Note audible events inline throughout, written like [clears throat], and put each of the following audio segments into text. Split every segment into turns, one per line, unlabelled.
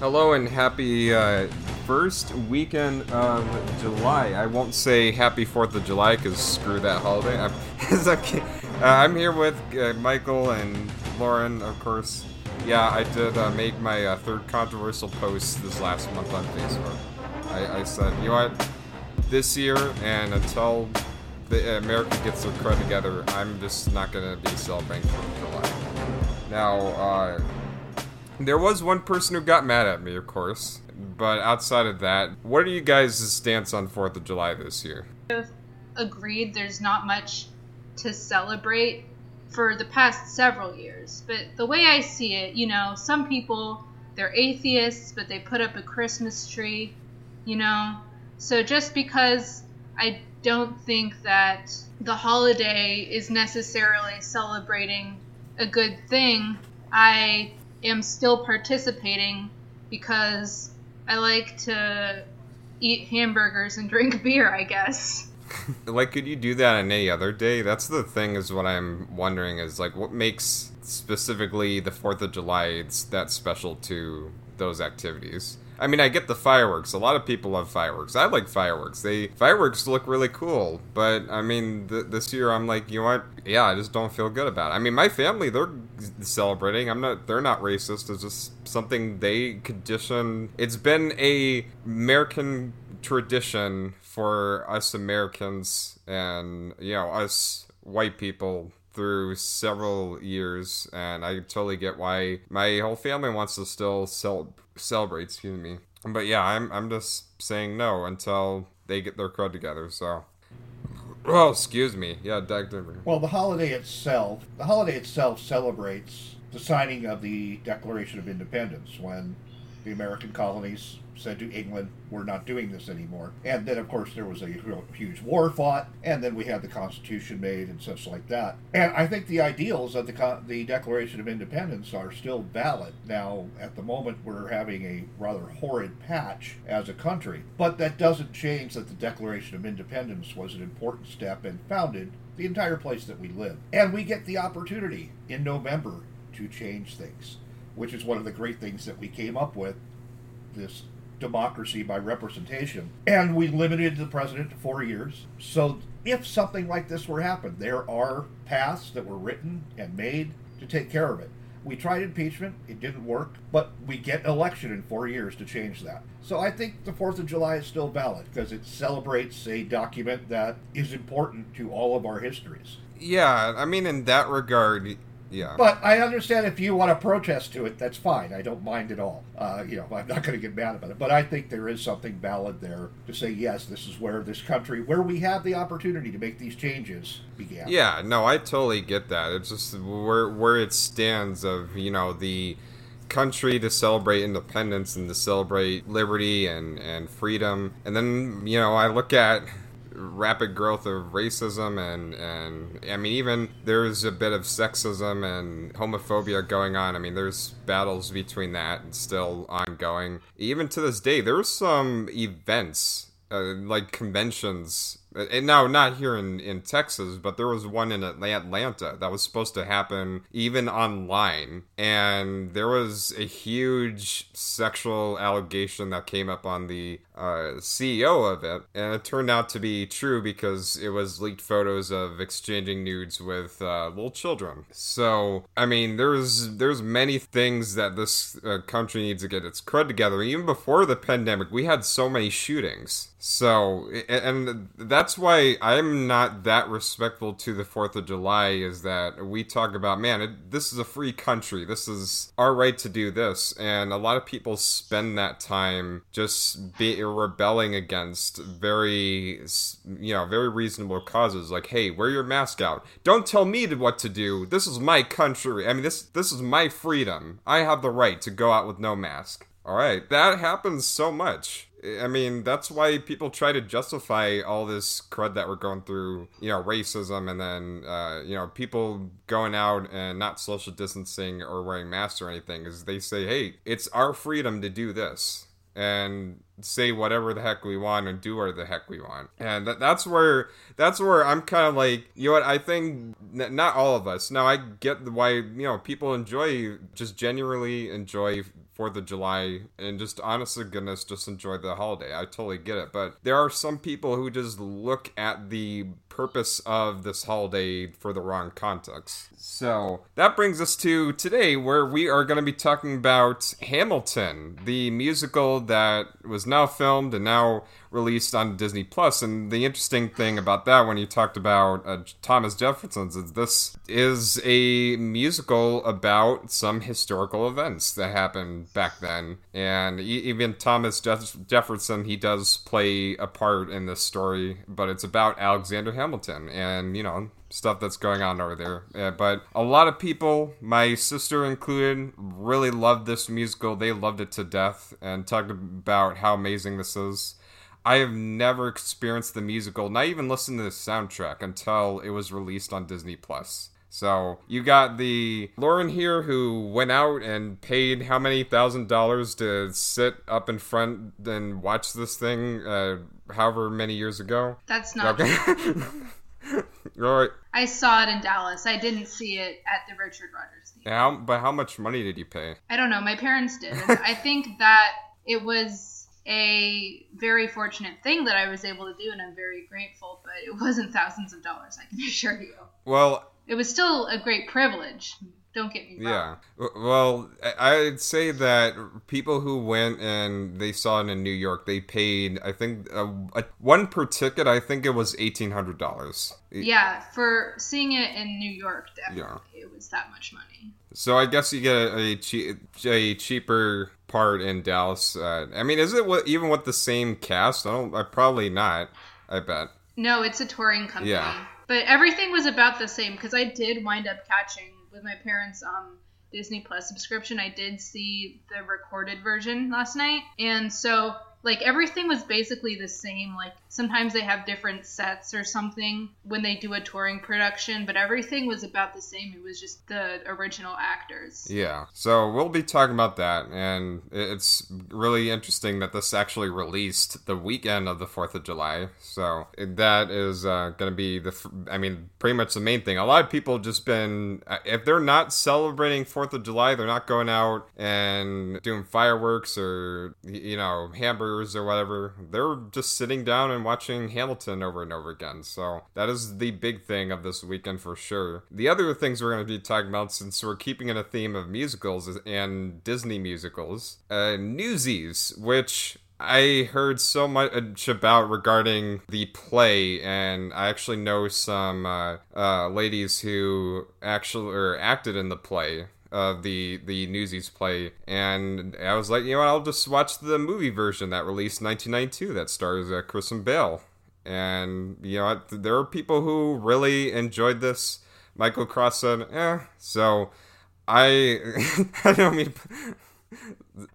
Hello and happy uh, first weekend of July. I won't say happy 4th of July because screw that holiday. I'm, [laughs] okay. uh, I'm here with uh, Michael and Lauren, of course. Yeah, I did uh, make my uh, third controversial post this last month on Facebook. I, I said, you know what? This year and until the America gets their crud together, I'm just not going to be celebrating 4th of July. Now, uh, there was one person who got mad at me, of course. But outside of that, what are you guys' stance on 4th of July this year?
Agreed, there's not much to celebrate for the past several years. But the way I see it, you know, some people, they're atheists, but they put up a Christmas tree, you know? So just because I don't think that the holiday is necessarily celebrating a good thing, I am still participating because I like to eat hamburgers and drink beer, I guess. [laughs]
like could you do that on any other day? That's the thing is what I'm wondering is like what makes specifically the 4th of July that special to those activities. I mean, I get the fireworks. A lot of people love fireworks. I like fireworks. They fireworks look really cool. But I mean, th- this year I'm like, you know what? Yeah, I just don't feel good about it. I mean, my family they're celebrating. I'm not. They're not racist. It's just something they condition. It's been a American tradition for us Americans and you know us white people through several years, and I totally get why my whole family wants to still cel- celebrate. Excuse me, but yeah, I'm I'm just saying no until they get their crud together. So. Oh, excuse me. Yeah.
Well, the holiday itself, the holiday itself celebrates the signing of the Declaration of Independence when the American colonies said to England, we're not doing this anymore. And then, of course, there was a huge war fought, and then we had the Constitution made and such like that. And I think the ideals of the, the Declaration of Independence are still valid. Now, at the moment, we're having a rather horrid patch as a country, but that doesn't change that the Declaration of Independence was an important step and founded the entire place that we live. And we get the opportunity in November to change things, which is one of the great things that we came up with this democracy by representation. And we limited the president to four years. So if something like this were to happen, there are paths that were written and made to take care of it. We tried impeachment, it didn't work, but we get election in four years to change that. So I think the 4th of July is still valid because it celebrates a document that is important to all of our histories.
Yeah, I mean, in that regard, yeah.
But I understand if you want to protest to it, that's fine. I don't mind at all. Uh, you know, I'm not going to get mad about it. But I think there is something valid there to say, yes, this is where this country, where we have the opportunity to make these changes, began.
Yeah, no, I totally get that. It's just where where it stands of you know the country to celebrate independence and to celebrate liberty and and freedom, and then you know I look at rapid growth of racism and and I mean even there's a bit of sexism and homophobia going on. I mean there's battles between that and still ongoing. Even to this day, there's some events uh, like conventions and no, not here in, in Texas, but there was one in Atlanta that was supposed to happen even online. And there was a huge sexual allegation that came up on the uh, CEO of it. And it turned out to be true because it was leaked photos of exchanging nudes with uh, little children. So, I mean, there's, there's many things that this uh, country needs to get its crud together. Even before the pandemic, we had so many shootings. So, and that's why I'm not that respectful to the 4th of July is that we talk about, man, it, this is a free country. This is our right to do this. And a lot of people spend that time just be, rebelling against very, you know, very reasonable causes like, hey, wear your mask out. Don't tell me what to do. This is my country. I mean, this, this is my freedom. I have the right to go out with no mask. All right, that happens so much. I mean, that's why people try to justify all this crud that we're going through, you know, racism and then, uh, you know, people going out and not social distancing or wearing masks or anything, is they say, hey, it's our freedom to do this. And say whatever the heck we want and do whatever the heck we want. And that, that's where that's where I'm kind of like, you know what? I think n- not all of us. Now I get why you know people enjoy just genuinely enjoy Fourth of July and just honest to goodness just enjoy the holiday. I totally get it. But there are some people who just look at the purpose of this holiday for the wrong context. So that brings us to today, where we are going to be talking about Hamilton, the musical that was now filmed and now released on Disney Plus. And the interesting thing about that, when you talked about uh, Thomas Jefferson's, is this is a musical about some historical events that happened back then. And even Thomas Jeff- Jefferson, he does play a part in this story, but it's about Alexander Hamilton and, you know, stuff that's going on over there. Uh, but a lot of people, my sister included, really loved this musical. They loved it to death and talked about how amazing this is. I have never experienced the musical, not even listened to the soundtrack until it was released on Disney Plus. So you got the Lauren here who went out and paid how many thousand dollars to sit up in front and watch this thing, uh, however many years ago.
That's not
Okay. [laughs] [laughs] All right.
I saw it in Dallas. I didn't see it at the Richard Rodgers Theater.
How, but how much money did you pay?
I don't know. My parents did. I think [laughs] that it was a very fortunate thing that I was able to do, and I'm very grateful. But it wasn't thousands of dollars. I can assure you.
Well,
It was still a great privilege. Don't get me wrong.
Yeah. Well, I'd say that people who went and they saw it in New York, they paid, I think, uh, a, one per ticket, I think it was $1,800.
Yeah, for seeing it in New York, definitely it was that much money.
So I guess you get a, a, che- a cheaper part in Dallas. Uh, I mean, is it what, even with the same cast? I don't, I probably not, I bet.
No, it's a touring company.
Yeah.
But everything was about the same because I did wind up catching with my parents' um Disney Plus subscription. I did see the recorded version last night, and so like everything was basically the same. Like sometimes they have different sets or something when they do a touring production, but everything was about the same. It was just the original actors.
Yeah, so we'll be talking about that, and it's really interesting that this actually released the weekend of the Fourth of July. So that is uh, going to be the, I mean, pretty much the main thing. A lot of people just been, uh, if they're not celebrating Fourth of July, they're not going out and doing fireworks or you know hamburgers or whatever. They're just sitting down and watching Hamilton over and over again. So that is the big thing of this weekend for sure. The other things we're going to be talking about, since we're keeping in a theme of musicals and Disney musicals, uh, Newsies, which I heard so much about regarding the play, and I actually know some uh, uh, ladies who actually or acted in the play of the the Newsies play, and I was like, you know what, I'll just watch the movie version that released in 1992 that stars uh, Christian Bale, and you know there are people who really enjoyed this. Michael Cross said, eh, so I [laughs] I don't mean.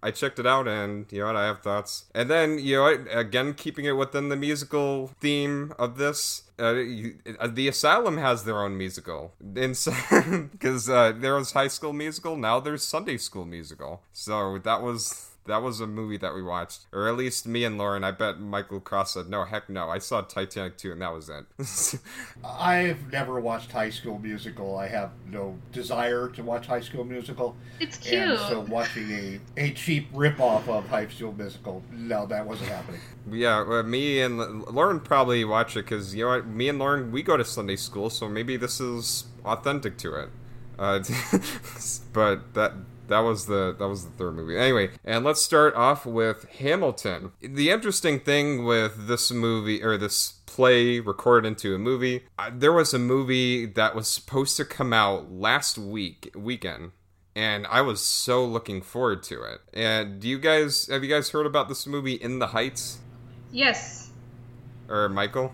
I checked it out and you know what I have thoughts. And then you know what, again keeping it within the musical theme of this, uh, you, uh, the Asylum has their own musical. Because [laughs] uh, there was High School Musical, now there's Sunday School Musical. So that was that was a movie that we watched, or at least me and Lauren. I bet Michael Cross said, "No, heck no." I saw Titanic 2 and that was it. [laughs]
I've never watched High School Musical. I have no desire to watch High School Musical.
It's cute.
And so watching a, a cheap ripoff of High School Musical, no, that wasn't happening.
Yeah, well, me and Lauren probably watch it because you know what? Me and Lauren we go to Sunday school, so maybe this is authentic to it. Uh, [laughs] but that that was the that was the third movie. Anyway, and let's start off with Hamilton. The interesting thing with this movie or this play recorded into a movie, uh, there was a movie that was supposed to come out last week weekend and I was so looking forward to it. And do you guys have you guys heard about this movie In the Heights
yes.
or Michael?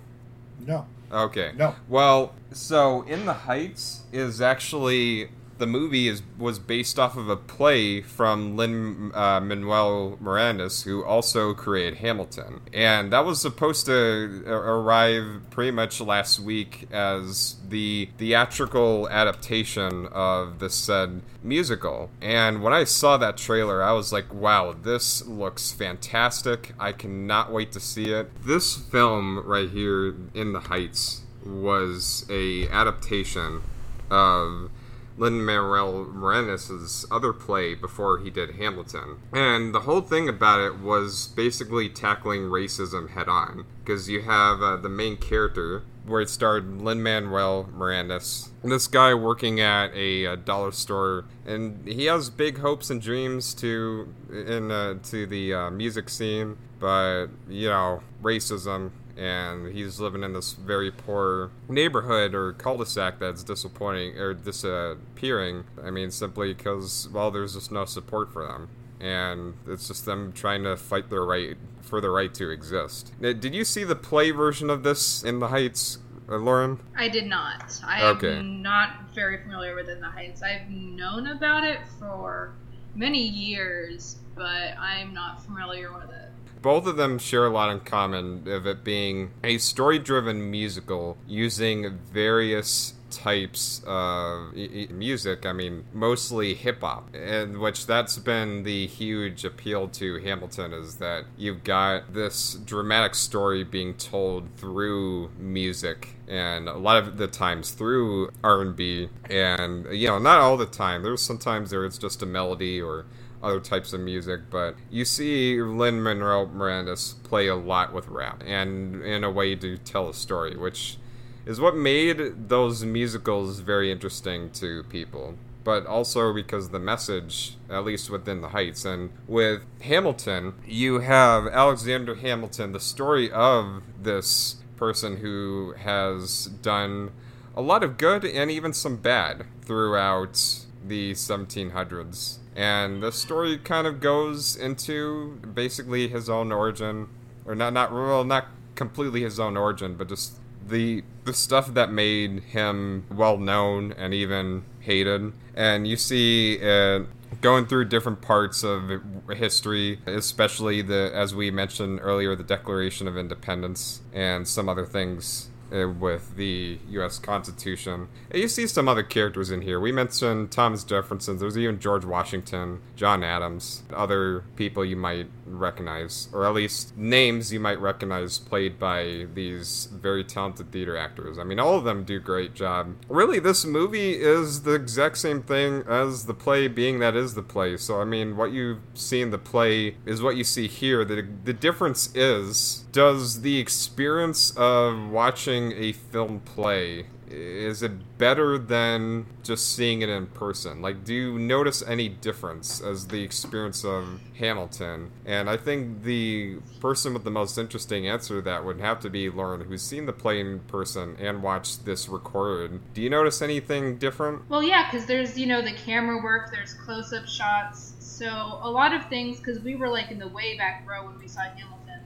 No.
Okay.
No.
Well, so In the Heights is actually the movie is was based off of a play from Lin uh, Manuel Miranda's, who also created Hamilton, and that was supposed to arrive pretty much last week as the theatrical adaptation of the said musical. And when I saw that trailer, I was like, "Wow, this looks fantastic! I cannot wait to see it." This film right here in the Heights was a adaptation of Lin Manuel Miranda's other play before he did Hamilton. And the whole thing about it was basically tackling racism head on. Because you have uh, the main character, where it starred Lin Manuel Miranda. This guy working at a, a, dollar store, and he has big hopes and dreams to in uh, to the uh, music scene, but you know racism and he's living in this very poor neighborhood or cul-de-sac that's disappointing or disappearing. I mean, simply because well, there's just no support for them, and it's just them trying to fight their right for the right to exist. Now, did you see the play version of this in the Heights? Uh, Lauren?
I did not. I okay. am not very familiar with In the Heights. I've known about it for many years, but I'm not familiar with it
both of them share a lot in common of it being a story driven musical using various types of music. I mean, mostly hip hop, and which that's been the huge appeal to Hamilton is that you've got this dramatic story being told through music and a lot of the times through R&B and you know not all the time there's sometimes there it's just a melody or other types of music, but you see Lin Manuel Miranda play a lot with rap and in a way to tell a story, which is what made those musicals very interesting to people. But also because the message, at least within the Heights, and with Hamilton, you have Alexander Hamilton, the story of this person who has done a lot of good and even some bad throughout the 1700s and the story kind of goes into basically his own origin, or not not well not completely his own origin, but just the the stuff that made him well known and even hated. And you see it going through different parts of history, especially the as we mentioned earlier, the Declaration of Independence and some other things Uh, with the U.S. Constitution. And you see some other characters in here. We mentioned Thomas Jefferson. There's even George Washington, John Adams, other people you might recognize, or at least names you might recognize played by these very talented theater actors. I mean, all of them do great job. Really, this movie is the exact same thing as the play, being that is the play. So, I mean, what you see in the play is what you see here. The, the difference is does the experience of watching a film play is it better than just seeing it in person? Like, do you notice any difference as the experience of Hamilton? And I think the person with the most interesting answer to that would have to be Lauren, who's seen the play in person and watched this recorded. Do you notice anything different?
Well, yeah, because there's, you know, the camera work, there's close up shots. So, a lot of things, because we were like in the way back row when we saw Hamilton.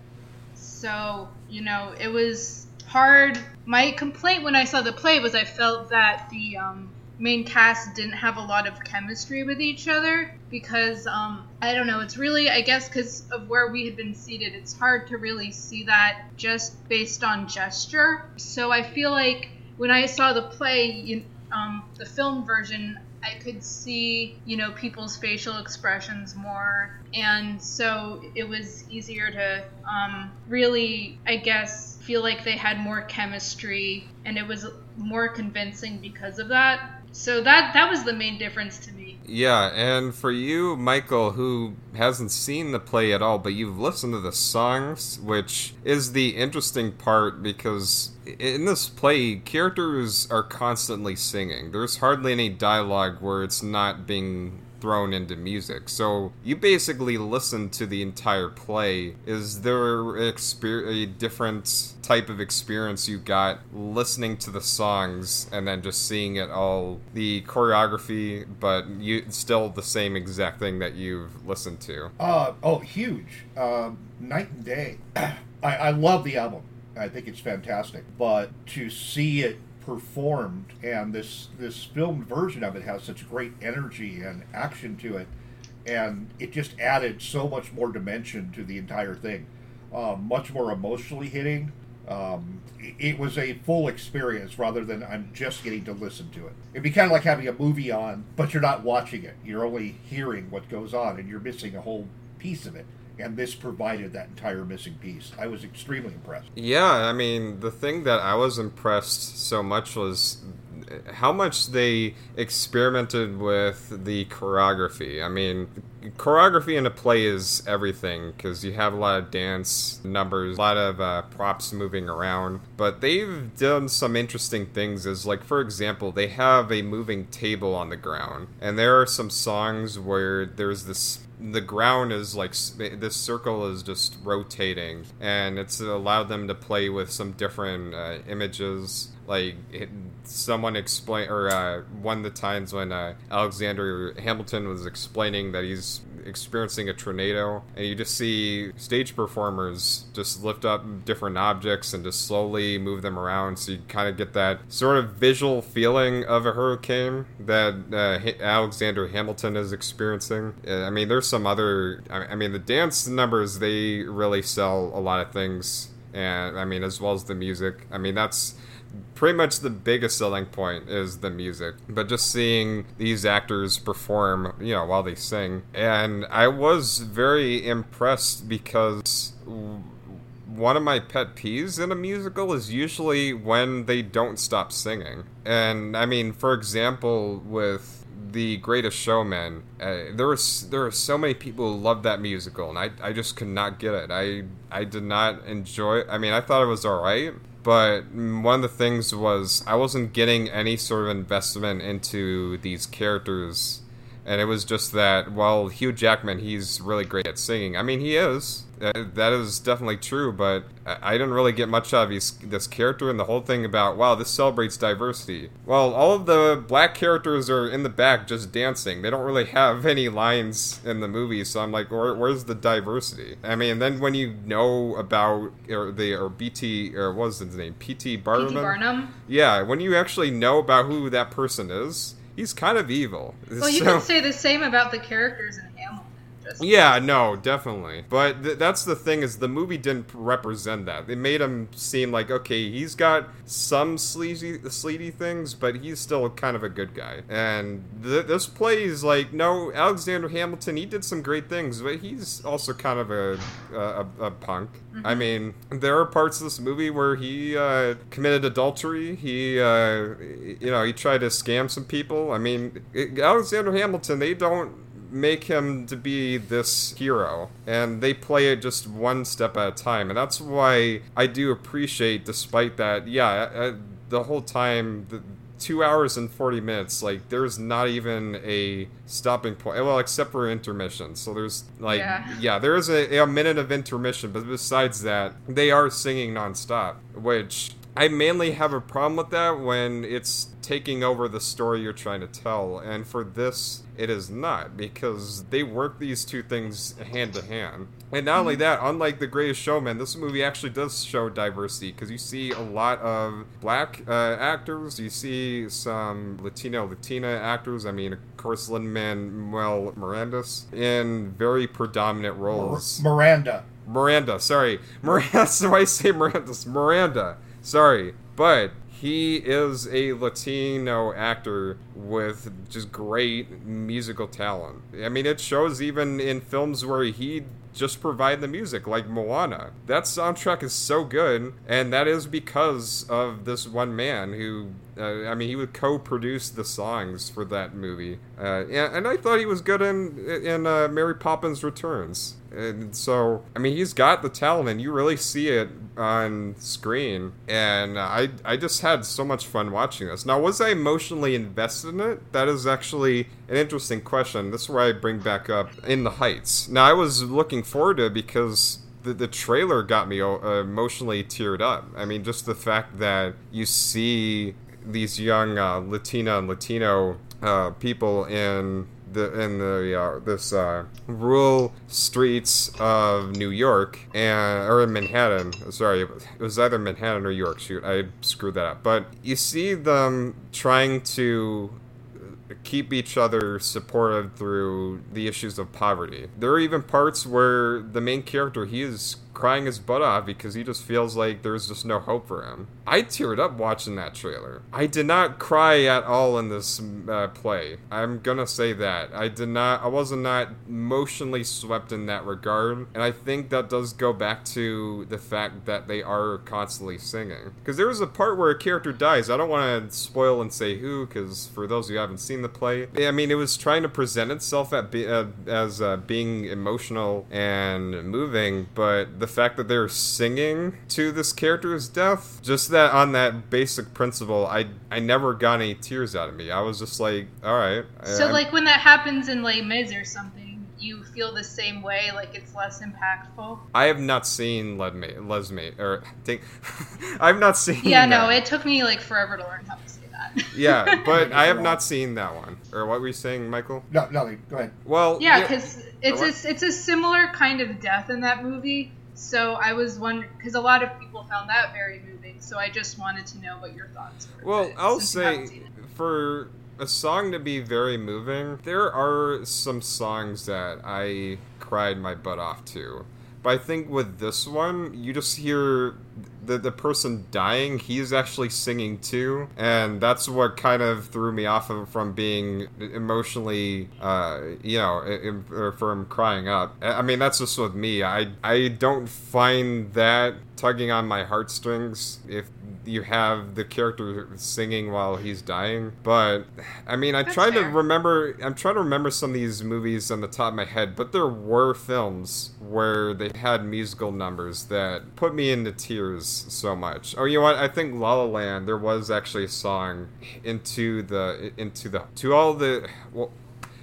So, you know, it was hard. My complaint when I saw the play was I felt that the um, main cast didn't have a lot of chemistry with each other because um, I don't know. It's really, I guess, because of where we had been seated, it's hard to really see that just based on gesture. So I feel like when I saw the play, you, um, the film version, I could see, you know, people's facial expressions more. And so it was easier to um, really, I guess, feel like they had more chemistry and it was more convincing because of that. So that that was the main difference to me.
Yeah, and for you, Michael, who hasn't seen the play at all, but you've listened to the songs, which is the interesting part because in this play, characters are constantly singing. There's hardly any dialogue where it's not being thrown into music. So you basically listen to the entire play. Is there a different type of experience you got listening to the songs and then just seeing it all, the choreography, but you still the same exact thing that you've listened to?
Uh, oh, huge. Um, night and day. [clears throat] I, I love the album. I think it's fantastic. But to see it performed, and this this filmed version of it has such great energy and action to it, and it just added so much more dimension to the entire thing, uh, much more emotionally hitting. Um, it was a full experience rather than I'm just getting to listen to it. It'd be kind of like having a movie on, but you're not watching it. You're only hearing what goes on, and you're missing a whole piece of it and this provided that entire missing piece. I was extremely impressed.
Yeah, I mean, the thing that I was impressed so much was how much they experimented with the choreography. I mean, choreography in a play is everything because you have a lot of dance numbers, a lot of uh, props moving around. But they've done some interesting things. As like, for example, they have a moving table on the ground, and there are some songs where there's this the ground is like this circle is just rotating and it's allowed them to play with some different uh, images. Like it, someone explain or uh, one of the times when uh, alexander hamilton was explaining that he's experiencing a tornado and you just see stage performers just lift up different objects and just slowly move them around so you kind of get that sort of visual feeling of a hurricane that uh, alexander hamilton is experiencing. Uh, i mean there's some other i mean the dance numbers they really sell a lot of things and i mean as well as the music. I mean that's pretty much the biggest selling point is the music but just seeing these actors perform you know while they sing and i was very impressed because one of my pet peeves in a musical is usually when they don't stop singing and i mean for example with the Greatest Showman. Uh, there was there are so many people who loved that musical, and I I just could not get it. I I did not enjoy. I mean, I thought it was all right, but one of the things was I wasn't getting any sort of investment into these characters, and it was just that. while Hugh Jackman, he's really great at singing. I mean, he is. Uh, that is definitely true, but I didn't really get much out of his, this character and the whole thing about, wow, this celebrates diversity. Well, all of the black characters are in the back just dancing. They don't really have any lines in the movie, so I'm like, Where, where's the diversity? I mean, then when you know about or the or BT or what was his name, PT Barnum?
PT Barnum.
Yeah, when you actually know about who that person is, he's kind of evil.
Well, you so, can say the same about the characters in
Yeah, no, definitely. But th- that's the thing is the movie didn't represent that. They made him seem like okay, he's got some sleazy, sleety things, but he's still kind of a good guy. And th- this play is like no, Alexander Hamilton. He did some great things, but he's also kind of a a, a punk. Mm-hmm. I mean, there are parts of this movie where he uh, committed adultery. He, uh, you know, he tried to scam some people. I mean, Alexander Hamilton. They don't make him to be this hero and they play it just one step at a time and that's why i do appreciate despite that yeah uh, the whole time the, two hours and 40 minutes like there's not even a stopping point well except for intermission so there's like yeah, [laughs] yeah there is a, a minute of intermission but besides that they are singing nonstop which I mainly have a problem with that when it's taking over the story you're trying to tell. And for this, it is not because they work these two things hand to hand. And not only that, unlike The Greatest Showman, this movie actually does show diversity because you see a lot of black uh, actors, you see some Latino, Latina actors. I mean, of course, Lin Manuel Miranda's in very predominant roles.
Miranda.
Miranda, sorry. Miranda, [laughs] so I say Miranda's Miranda. Sorry. But he is a Latino actor with just great musical talent. I mean, it shows even in films where he just provide the music, like Moana. That soundtrack is so good, and that is because of this one man who, uh, I mean, he would co-produce the songs for that movie, uh, and, and, I thought he was good in in uh, Mary Poppins Returns. And so, I mean, he's got the talent, and you really see it on screen. And I, I just had so much fun watching this. Now, was I emotionally invested in it? That is actually an interesting question. This is where I bring back up In the Heights. Now, I was looking forward to it because the, the trailer got me uh, emotionally teared up. I mean, just the fact that you see these young uh, Latina and Latino uh, people in the in the uh, this uh, rural streets of New York and or in Manhattan. Sorry, it was either Manhattan or York. Shoot, I screwed that up. But you see them trying to keep each other supported through the issues of poverty. There are even parts where the main character he is crying his butt off because he just feels like there's just no hope for him. I teared up watching that trailer. I did not cry at all in this uh, play. I'm gonna say that. I did not, I wasn't not emotionally swept in that regard. And I think that does go back to the fact that they are constantly singing. Because there was a part where a character dies. I don't want to spoil and say who, because for those who haven't seen the play, I mean, it was trying to present itself be, uh, as uh, being emotional and moving, but the fact that they're singing to this character's death, just that on that basic principle, I I never got any tears out of me. I was just like, all right.
So
I'm-
like when that happens in Les Mis or something, you feel the same way, like it's less impactful.
I have not seen Lesme, Lesme, or think, [laughs] I've not seen.
Yeah, no, it took me like forever to learn how to say that.
Yeah, [laughs] but I have not [laughs] seen that one. Or what were you saying, Michael?
No, no, go ahead.
Well,
Yeah, because it's a it's a similar kind of death in that movie. So I was wondering because a lot of people found that very moving. So I just wanted to know what your thoughts were.
Well, I'll
since you haven't
say for a song to be very moving, there are some songs that I cried my butt off to. But I think with this one, you just hear the the person dying. He's actually singing too, and that's what kind of threw me off of from being emotionally, uh, you know, from crying up. I mean, that's just with me. I I don't find that tugging on my heartstrings if you have the character singing while he's dying. But I mean, I
That's
tried to remember. I'm trying to remember some of these movies on the top of my head, but there were films where they had musical numbers that put me into tears so much. Oh, you know what? I think La La Land. There was actually a song into the into the to all the well,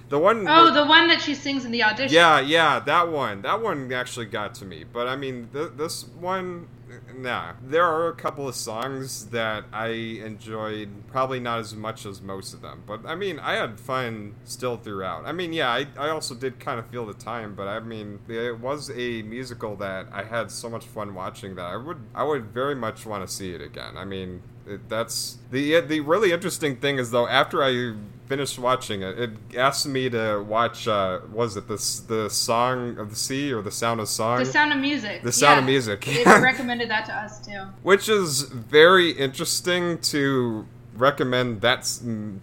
the one.
Oh,
where-
the one that she sings in the audition.
yeah, yeah, that one. That one actually got to me. But I mean, th- this one, nah. There are a couple of songs that I enjoyed, probably not as much as most of them. But I mean, I had fun still throughout. I mean, yeah, I, I also did kind of feel the time, but I mean, it was a musical that I had so much fun watching that I would I would very much want to see it again. I mean, it, that's the the really interesting thing is though after I finished watching it, it asked me to watch. Uh, was it this the song of the sea or the sound of song?
The Sound of Music.
The Sound of Music,
They [laughs] recommended that to us too.
Which is very interesting to recommend that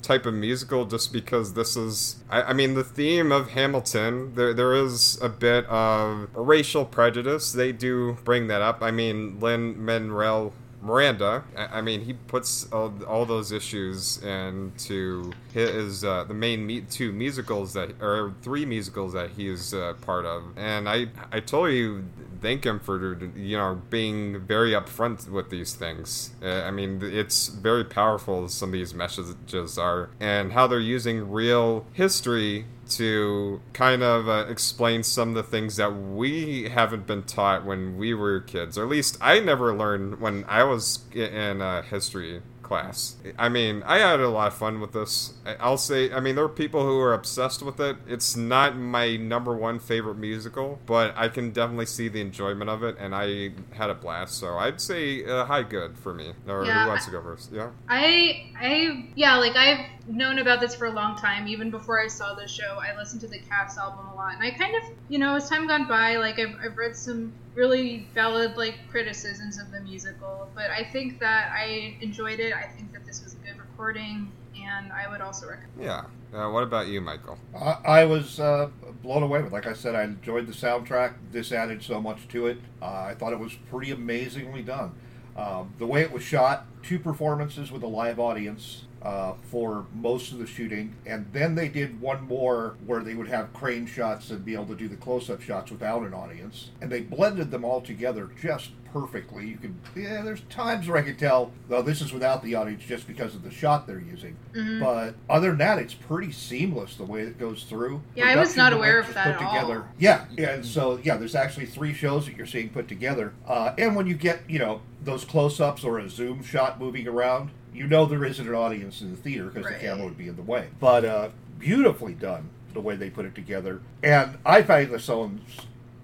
type of musical just because this is I, I mean the theme of Hamilton there there is a bit of racial prejudice they do bring that up I mean Lin Manuel Miranda I, mean he puts all, all those issues into his uh, the main me- two musicals that or three musicals that he is uh, part of and I I totally thank him for you know being very upfront with these things. Uh, I mean, it's very powerful. Some of these messages are, and how they're using real history to kind of uh, explain some of the things that we haven't been taught when we were kids, or at least I never learned when I was in uh, history class. I mean, I had a lot of fun with this. I- I'll say, I mean, there are people who are obsessed with it. It's not my number one favorite musical, but I can definitely see the enjoyment of it, and I had a blast. So I'd say uh, high good for me. Or
Yeah,
who wants to go first? Yeah.
I I yeah, like I've known about this for a long time. Even before I saw the show, I listened to the cast album a lot, and I kind of, you know, as time gone by, like I've, I've read some really valid like criticisms of the musical, but I think that I enjoyed it. I think that this was a good recording, and I would also recommend.
Yeah. Uh, what about you, Michael?
I, I was uh, blown away with. Like I said, I enjoyed the soundtrack. This added so much to it. Uh, I thought it was pretty amazingly done. Um, the way it was shot, two performances with a live audience uh, for most of the shooting, and then they did one more where they would have crane shots and be able to do the close-up shots without an audience, and they blended them all together just perfectly. You could, yeah, there's times where I could tell, though this is without the audience just because of the shot they're using.
Mhm.
But other than that, it's pretty seamless the way it goes through.
Yeah, I was not aware of that
put
at
together.
all.
Yeah, and so yeah, there's actually three shows that you're seeing put together. Uh, and when you get you know those close-ups or a zoom shot moving around, you know there isn't an audience in the theater because
Right.
the camera would be in the way. But uh, beautifully done. the way they put it together. And I find the songs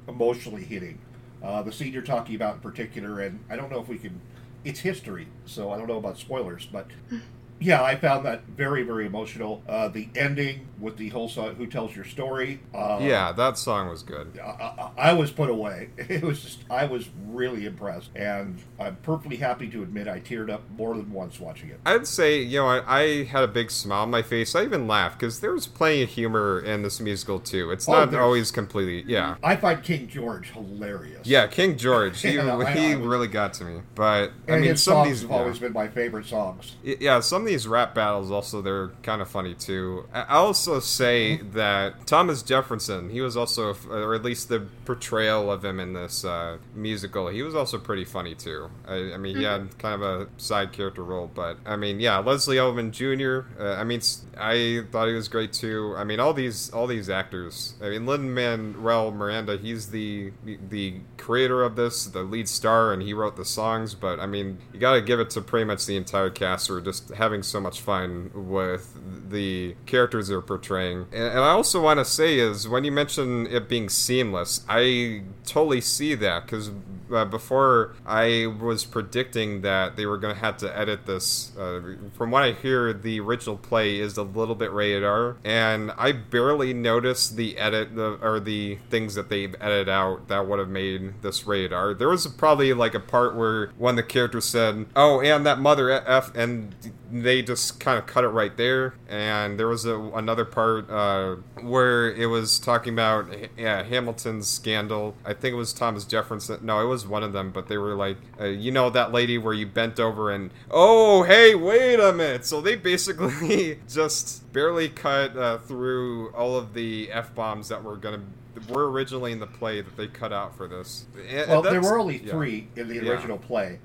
emotionally hitting. Uh, the scene you're talking about in particular, and I don't know if we can. It's history, so I don't know about spoilers, but [laughs] yeah, I found that very, very emotional. Uh, the ending with the whole song, "Who Tells Your Story." Uh,
yeah, that song was good.
I, I, I, was put away. [laughs] It was just, I was really impressed, and I'm perfectly happy to admit I teared up more than once watching it.
I'd say, you know, I, I had a big smile on my face. I even laughed because there was plenty of humor in this musical too. It's not oh, always completely, yeah.
I find King George hilarious.
Yeah, King George, [laughs] he, yeah, he really got to me. But I mean,
some of these have yeah. always been my favorite songs.
Yeah, some of these rap battles also they're kind of funny too. I also say mm-hmm. that Thomas Jefferson, he was also, or at least the portrayal of him in this uh, musical, he was also pretty funny too. I, I mean, he had mm-hmm. kind of a side character role, but I mean, yeah, Leslie Odom Jr. Uh, I mean, I thought he was great too. I mean, all these all these actors. I mean, Lin Manuel Miranda, he's the the creator of this, the lead star, and he wrote the songs. But I mean, you got to give it to pretty much the entire cast are just having so much fun with the characters they're portraying. And, and I also want to say is when you mention it being seamless, I totally see that because uh, before I was predicting that they were going to have to edit this. Uh, from what I hear, the original play is a little bit rated R, and I barely noticed the edit the, or the things that they've edited out that would have made this rated R. There was probably like a part where one of the characters said, "Oh, and that mother f," and they just kind of cut it right there. And there was a, another part uh, where it was talking about yeah, Hamilton's scandal. I think it was Thomas Jefferson. No, it was one of them, but they were like, uh, you know, that lady where you bent over and, oh, hey, wait a minute. So they basically [laughs] just barely cut uh, through all of the F bombs that were going to were originally in the play that they cut out for this.
And, well, there were only three yeah. in the original yeah. play.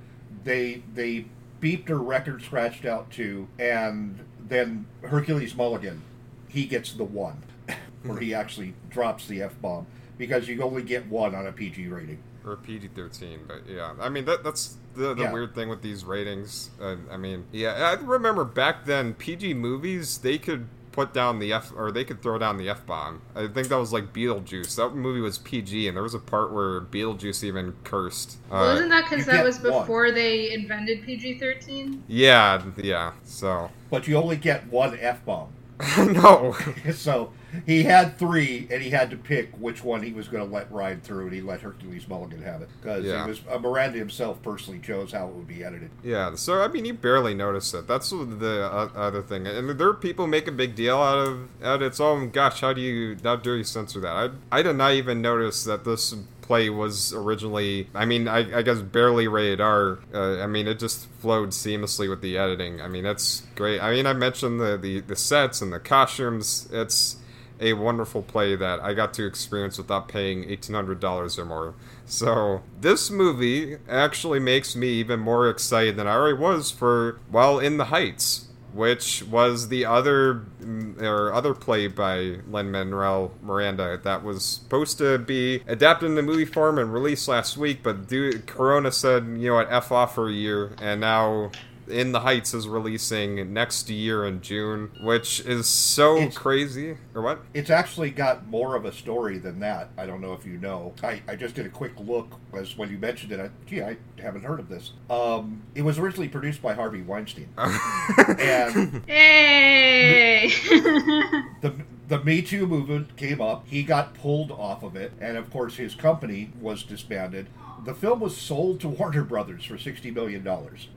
They they beeped her record scratched out too, and then Hercules Mulligan, he gets the one, [laughs] where he actually drops the f bomb because you only get one on a PG rating
or PG thirteen. But yeah, I mean that that's the, the yeah. weird thing with these ratings. Uh, I mean, yeah, I remember back then PG movies they could put down the F or they could throw down the F bomb. I think that was like Beetlejuice. That movie was PG, and there was a part where Beetlejuice even cursed.
Well, uh, isn't that because that was before one. they invented PG thirteen?
Yeah, yeah. So,
but you only get one F bomb. [laughs]
no. [laughs]
so he had three, and he had to pick which one he was going to let ride through, and he let Hercules Mulligan have it because yeah. was uh, Miranda himself personally chose how it would be edited.
Yeah, so I mean, you barely noticed it. That's the uh, other thing, and there are people make a big deal out of out of it. So, oh, gosh, how do you how do you censor that? I I did not even notice that this play was originally, I mean, I, I guess barely rated R. Uh, I mean, it just flowed seamlessly with the editing. I mean, that's great. I mean, I mentioned the, the, the sets and the costumes. It's a wonderful play that I got to experience without paying $1,800 or more. So, this movie actually makes me even more excited than I already was for While in the Heights, which was the other mm, or other play by Lin Manuel Miranda that was supposed to be adapted into movie form and released last week, but Corona said, you know what, f off for a year, and now in the Heights is releasing next year in June, which is so it's, crazy. Or what?
It's actually got more of a story than that. I don't know if you know. I, I just did a quick look as when you mentioned it. I, gee, I haven't heard of this. Um, it was originally produced by Harvey Weinstein. [laughs]
and hey! [laughs]
the, the Me Too movement came up. He got pulled off of it, and of course, his company was disbanded the film was sold to Warner Brothers for $60 million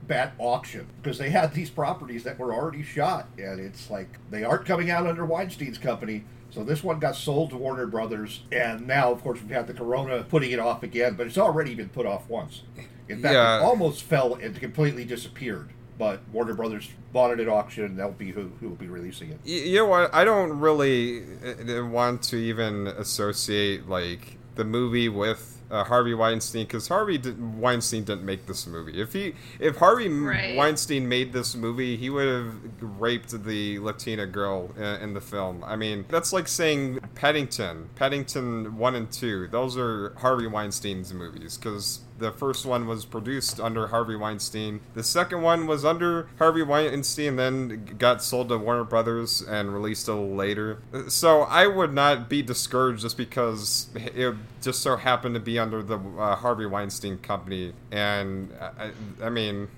at auction because they had these properties that were already shot. And it's like they aren't coming out under Weinstein's company. So this one got sold to Warner Brothers. And now, of course, we've had the Corona putting it off again, but it's already been put off once. In fact, yeah. it almost fell and completely disappeared but Warner Brothers bought it at auction, and that'll be who, who will be releasing it.
You know what? I don't really uh, want to even associate like the movie with uh, Harvey Weinstein because Harvey did, Weinstein didn't make this movie. If he if Harvey
Right.
Weinstein made this movie, he would have raped the Latina girl in, in the film. I mean, that's like saying Paddington, Paddington one and two. Those are Harvey Weinstein's movies because. The first one was produced under Harvey Weinstein. The second one was under Harvey Weinstein, then got sold to Warner Brothers and released a little later. So I would not be discouraged just because it just so happened to be under the uh, Harvey Weinstein company. And I, I mean,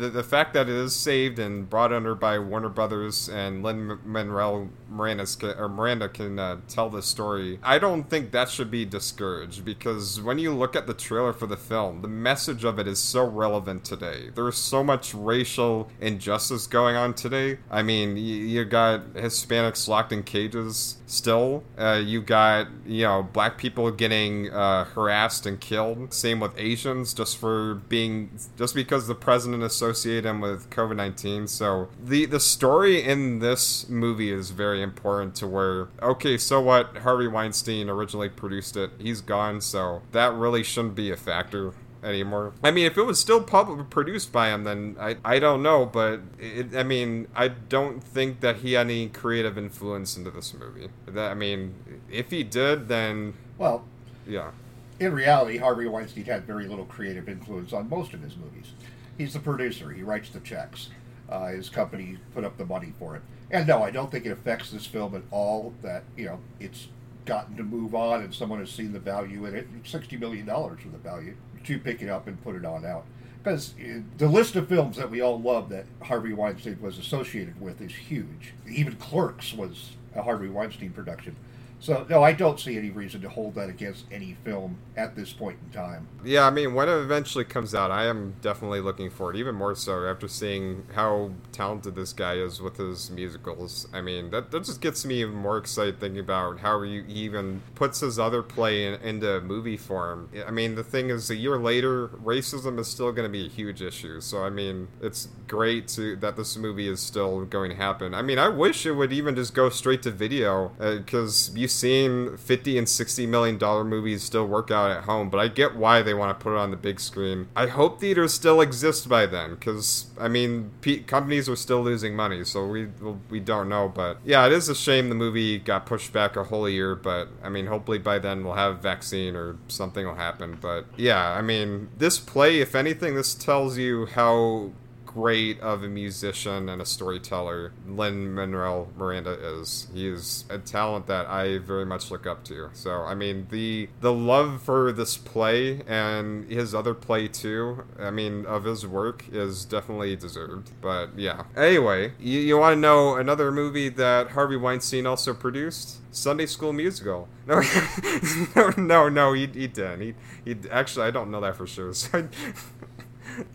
the, the fact that it is saved and brought under by Warner Brothers and Lin Manuel Miranda or Miranda can uh, tell this story, I don't think that should be discouraged because when you look at the trailer for the film, the message of it is so relevant today. There's so much racial injustice going on today. I mean, you, you got Hispanics locked in cages still. Uh, you got you know black people getting uh, harassed and killed. Same with Asians, just for being just because the president associated him with COVID nineteen. So the the story in this movie is very important. To where okay, so what? Harvey Weinstein originally produced it. He's gone, so that really shouldn't be a factor anymore. I mean, if it was still public produced by him, then I I don't know, but it, I mean, I don't think that he had any creative influence into this movie. That I mean, if he did, then
Well,
yeah,
in reality, Harvey Weinstein had very little creative influence on most of his movies. He's the producer. He writes the checks. Uh, his company put up the money for it. And no, I don't think it affects this film at all. That you know, it's gotten to move on, and someone has seen the value in it. Sixty million dollars for the value to pick it up and put it on out. Because the list of films that we all love that Harvey Weinstein was associated with is huge. Even Clerks was a Harvey Weinstein production. So no, I don't see any reason to hold that against any film at this point in time.
Yeah, I mean, when it eventually comes out, I am definitely looking forward, even more so after seeing how talented this guy is with his musicals. I mean, that, that just gets me even more excited thinking about how he even puts his other play in, into movie form. I mean, the thing is, a year later, racism is still going to be a huge issue. So, I mean, it's great to, that this movie is still going to happen. I mean, I wish it would even just go straight to video uh, because you seen 50 and 60 million dollar movies still work out at home, but I get why they want to put it on the big screen. I hope theaters still exist by then cuz I mean, companies are still losing money, so we we don't know, but yeah, it is a shame the movie got pushed back a whole year, but I mean, hopefully by then we'll have a vaccine or something will happen, but yeah, I mean, this play if anything this tells you how great of a musician and a storyteller Lin Manuel Miranda is. He is a talent that I very much look up to. So I mean the the love for this play and his other play too. I mean of his work is definitely deserved. But yeah. Anyway, you, you want to know another movie that Harvey Weinstein also produced? Sunday School Musical. No, [laughs] no, no, no, he, he didn't. He, he actually I don't know that for sure. [laughs] So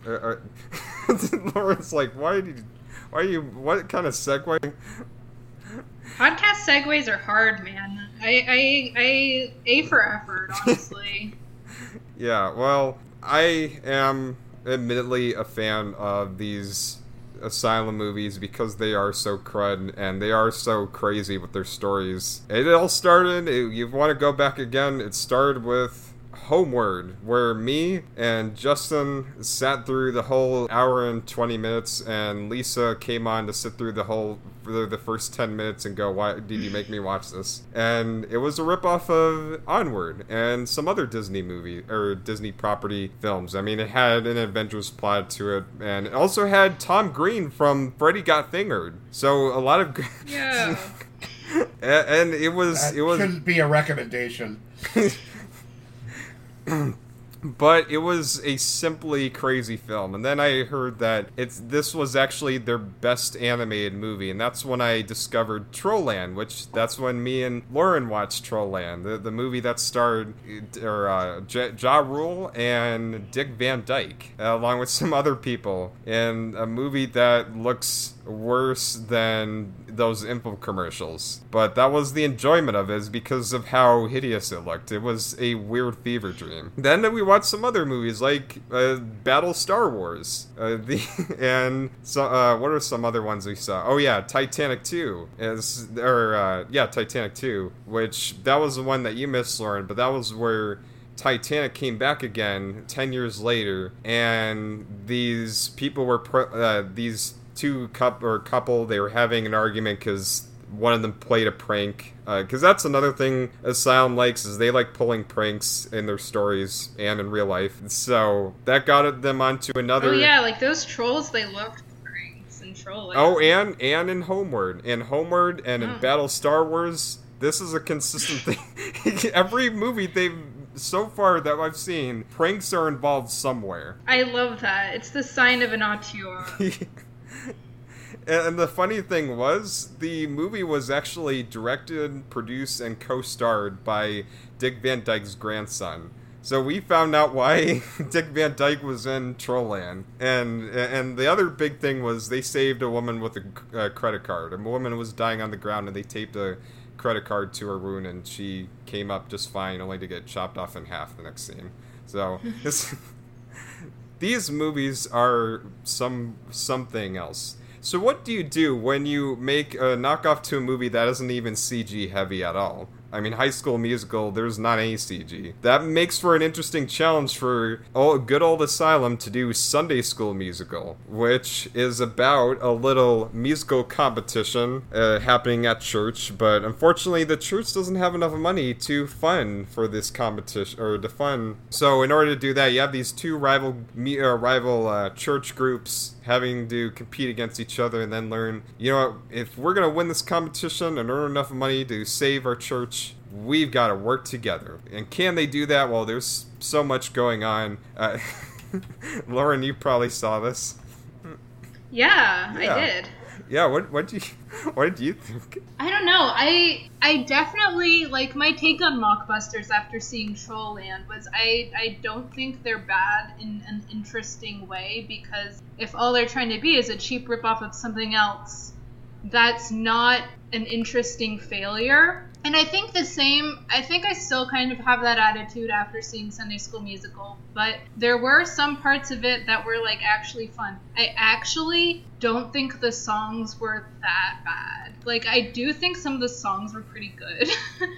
or, or, Lauren's like, why did you, why are you, what kind of segue?
Podcast segues are hard, man. I, I, I, A for effort, honestly. [laughs]
Yeah, well, I am admittedly a fan of these asylum movies because they are so crud and they are so crazy with their stories. It all started, it, you want to go back again, it started with Homeward, where me and Justin sat through the whole hour and 20 minutes, and Lisa came on to sit through the whole for the first 10 minutes and go, Why did you make me watch this? And it was a ripoff of Onward and some other Disney movie or Disney property films. I mean, it had an adventurous plot to it, and it also had Tom Green from Freddy Got Fingered. So a lot of.
Yeah. [laughs]
and it was.
That
it was.
shouldn't be a recommendation. [laughs] [clears throat]
but it was a simply crazy film. And then i heard that it's this was actually their best animated movie. And that's when i discovered trollland which that's when me and lauren watched trollland the, the movie that starred or uh, J- ja rule and dick van dyke uh, along with some other people. And a movie that looks worse than those infomercials. But that was the enjoyment of it, is because of how hideous it looked. It was a weird fever dream. Then we watched some other movies like uh, Battle Star Wars, uh, [laughs] the and so uh, what are some other ones we saw? Oh yeah, Titanic 2 is or uh, yeah Titanic 2, which that was the one that you missed, Lauren. But that was where Titanic came back again 10 years later, and these people were, pro- uh, these two cup or couple, they were having an argument because one of them played a prank. Because uh, that's another thing Asylum likes is they like pulling pranks in their stories and in real life. So that got them onto another.
Oh yeah, like those trolls, they loved pranks and trolling.
Oh, and and in Homeward, in Homeward, and in
Oh.
Battle Star Wars. This is a consistent thing. [laughs] Every movie they've so far that I've seen, pranks are involved somewhere.
I love that. It's the sign of an auteur. [laughs]
and the funny thing was, the movie was actually directed, produced, and co-starred by Dick Van Dyke's grandson. So we found out why [laughs] Dick Van Dyke was in Trollland, and and the other big thing was they saved a woman with a credit card. A woman was dying on the ground, and they taped a credit card to her wound, and she came up just fine, only to get chopped off in half the next scene. So [laughs] these movies are some something else. So what do you do when you make a knockoff to a movie that isn't even CG heavy at all? I mean, High School Musical, there's not any CG. That makes for an interesting challenge for oh, good old Asylum to do Sunday School Musical, which is about a little musical competition uh, happening at church. But unfortunately, the church doesn't have enough money to fund for this competition or to fund. So in order to do that, you have these two rival uh, rival uh, church groups having to compete against each other and then learn, you know, what, if we're going to win this competition and earn enough money to save our church, we've got to work together. And can they do that? Well, there's so much going on. Uh, [laughs] Lauren, you probably saw this.
Yeah,
Yeah.
I did.
Yeah, what what do you [laughs] what did you think?
I don't know. I I definitely like my take on mockbusters after seeing Trollland was I I don't think they're bad in an interesting way because if all they're trying to be is a cheap ripoff of something else, that's not an interesting failure. And I think the same, I think I still kind of have that attitude after seeing Sunday School Musical, but there were some parts of it that were like actually fun. I actually don't think the songs were that bad. Like, I do think some of the songs were pretty good. [laughs]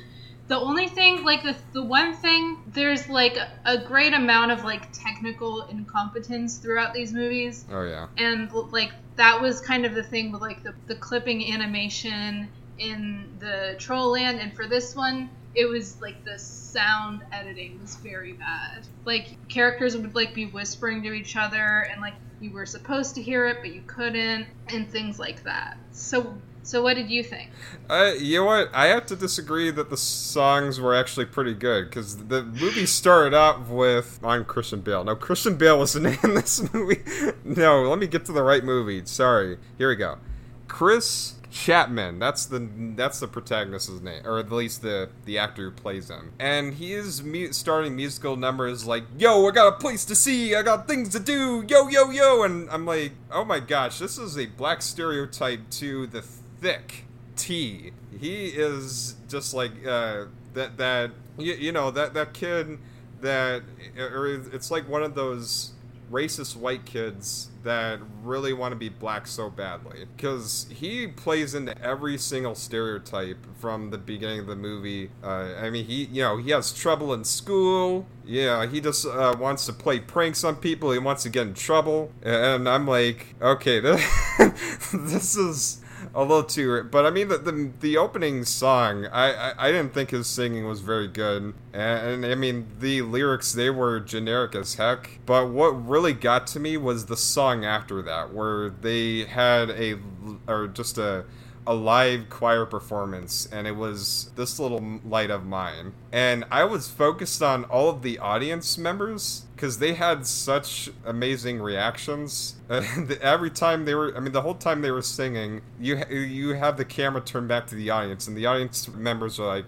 the only thing, like, the, the one thing, there's like a great amount of like technical incompetence throughout these movies.
Oh yeah.
and like that was kind of the thing with like the, the clipping animation in the troll land. And for this one it was like the sound editing was very bad. Like characters would like be whispering to each other and like you were supposed to hear it but you couldn't and things like that. So so what did you think
Uh, you know what? I have to disagree that the songs were actually pretty good because the movie started out with on Christian Bale. No, Christian Bale wasn't [laughs] in this movie. No, let me get to the right movie. Sorry. Here we go. Chris Chapman. That's the that's the protagonist's name, or at least the the actor who plays him. And he is mu- starting musical numbers like, "Yo, I got a place to see. I got things to do. Yo, yo, yo." And I'm like, "Oh my gosh, this is a black stereotype to the thick T. He is just like uh, that. That you, you know that that kid that or it's like one of those racist white kids that really want to be black so badly because he plays into every single stereotype from the beginning of the movie uh, i mean he you know he has trouble in school yeah he just uh, wants to play pranks on people he wants to get in trouble and i'm like okay this, [laughs] this is a little too but i mean the the, the opening song I, I i didn't think his singing was very good. And, and i mean the lyrics they were generic as heck. But what really got to me was the song after that where they had a or just a a live choir performance and it was this little light of mine. And i was focused on all of the audience members because they had such amazing reactions. [laughs] Uh, every time they were i mean the whole time they were singing you you have the camera turned back to the audience and the audience members are like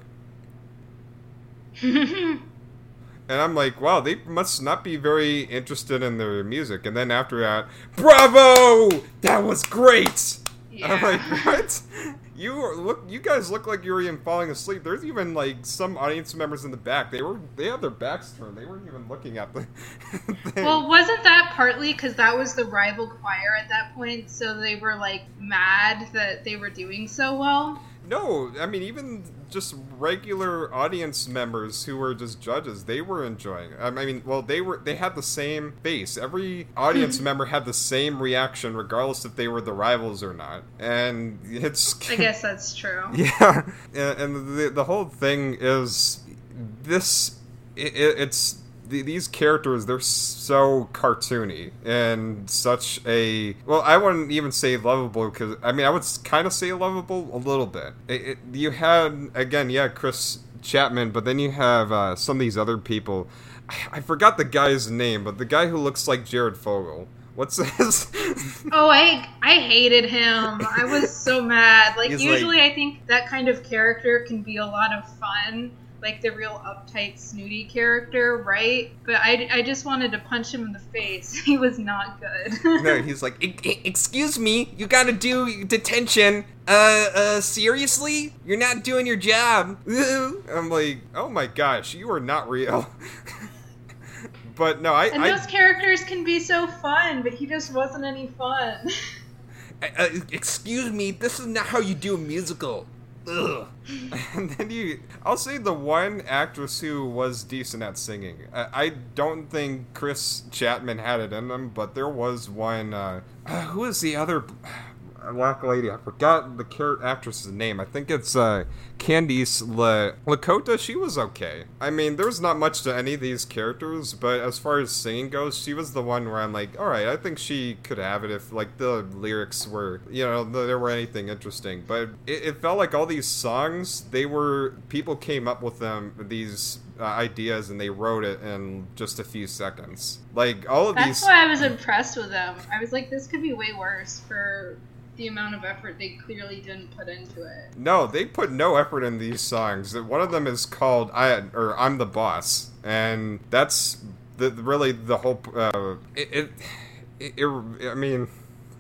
[laughs] and i'm like wow they must not be very interested in their music. And then after that bravo! That was great! I'm like, what? You look. You guys look like you were even falling asleep. There's even like some audience members in the back. They were they had their backs turned. They weren't even looking at the. [laughs] thing.
Well, wasn't that partly because that was the rival choir at that point, so they were like mad that they were doing so well?
No, I mean even just regular audience members who were just judges, they were enjoying. It. I mean, well, they were they had the same face. Every audience hmm. member had the same reaction, regardless if they were the rivals or not. And it's
I guess that's true. [laughs]
yeah, and the the whole thing is this. It, it's these characters they're so cartoony and such a well i wouldn't even say lovable because i mean i would kind of say lovable a little bit it, it, you had again yeah chris chapman but then you have uh, some of these other people I forgot the guy's name but the guy who looks like jared fogle What's this? [laughs]
oh, I I hated him. I was so mad. Like
He's
usually,
like-
I think that kind of character can be a lot of fun, like the real uptight, snooty character, right? But I, I just wanted to punch him in the face. [laughs] He was not good. [laughs]
no, he's like, "E- e- "Excuse me, you gotta do detention." Uh, uh, seriously? You're not doing your job. [laughs] I'm like, oh my gosh, you are not real. but no, I,
and
I
those characters can be so fun, but he just wasn't any fun.
uh, excuse me, this is not how you do a musical. Ugh. [laughs] and then you, I'll say the one actress who was decent at singing. I, I don't think Chris Chapman had it in him, but there was one. Uh, uh, [sighs] who is the other black lady? I forgot the char- actress's name. I think it's uh, Candice La- Lakota. She was okay. I mean, there's not much to any of these characters, but as far as singing goes, she was the one where I'm like, all right, I think she could have it if like the lyrics were, you know, th- there were anything interesting. But it, it felt like all these songs, they were people came up with them these. Uh, ideas and they wrote it in just a few seconds. Like all of
That's
these.
That's why I was impressed with them. I was like, this could be way worse for the amount of effort they clearly didn't put into it.
No, they put no effort in these songs. One of them is called "I" or "I'm the Boss," and that's the really the whole. Uh, it, it, it, I mean,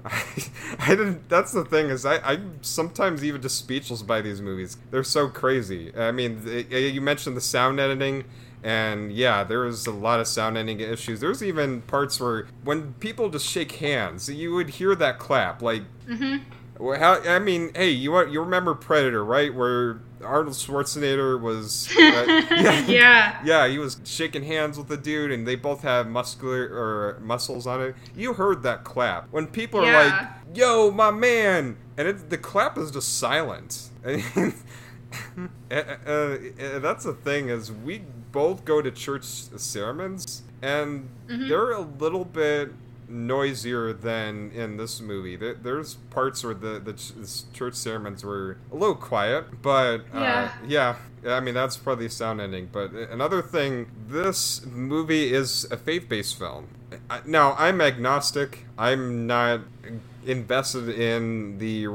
I, [laughs] I didn't. That's the thing is, I I'm sometimes even just speechless by these movies. They're so crazy. I mean, you mentioned the sound editing. And yeah, there was a lot of sound editing issues. There's even parts where when people just shake hands, you would hear that clap. Like
hmm
how, I mean, hey, you you remember Predator, right? Where Arnold Schwarzenegger was, [laughs] uh, yeah,
yeah.
yeah, he was shaking hands with the dude, and they both have muscular or muscles on it. You heard that clap when people are like, "Yo, my man," and it, the clap is just silent. [laughs] [laughs] Uh, uh, that's the thing is we both go to church sermons, and
Mhm.
they're a little bit noisier than in this movie. There, there's parts where the the ch- church sermons were a little quiet, but uh,
Yeah.
yeah. I mean that's probably sound ending. But another thing, this movie is a faith-based film. I, now I'm agnostic. I'm not invested in the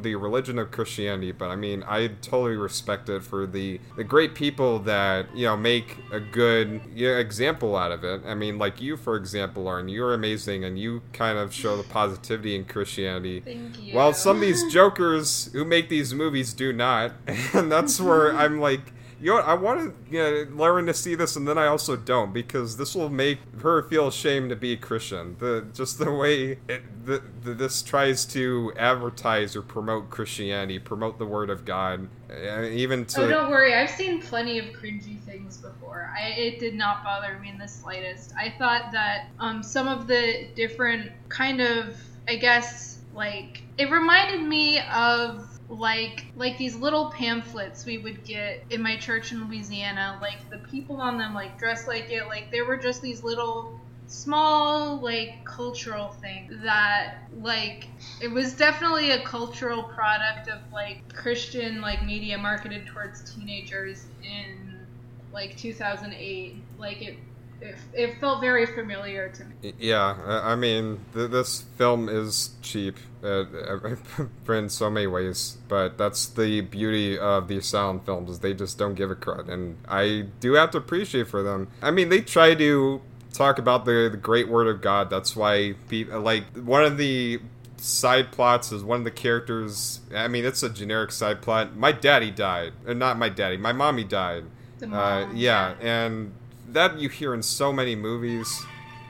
the religion of Christianity, but I mean I totally respect it for the the great people that you know make a good you know, example out of it. I mean, like you, for example, Lauren, you're amazing, and you kind of show the positivity in Christianity.
Thank you.
While some of these jokers who make these movies do not, [laughs] and that's where I'm like, you know, I want to you know, Lauren to see this, and then I also don't because this will make her feel ashamed to be Christian. The just the way it, the, the, this tries to advertise or promote Christianity, promote the Word of God, even to
Oh, don't worry. I've seen plenty of cringy things before. I, it did not bother me in the slightest. I thought that um, some of the different kind of, I guess, like it reminded me of like like these little pamphlets we would get in my church in Louisiana. Like the people on them like dressed like it. Like there were just these little small like cultural thing that like it was definitely a cultural product of like christian like media marketed towards teenagers in like 2008 like it it, it felt very familiar to me
Yeah, I I mean, th- this film is cheap uh, [laughs] in so many ways, but that's the beauty of these Asylum films is they just don't give a crud, and I do have to appreciate for them. I mean, they try to talk about the, the great word of God. That's why, pe- like, one of the side plots is one of the characters. I mean, it's a generic side plot. My daddy died, or not my daddy. My mommy died.
The
Uh,
mom,
yeah, and that you hear in so many movies,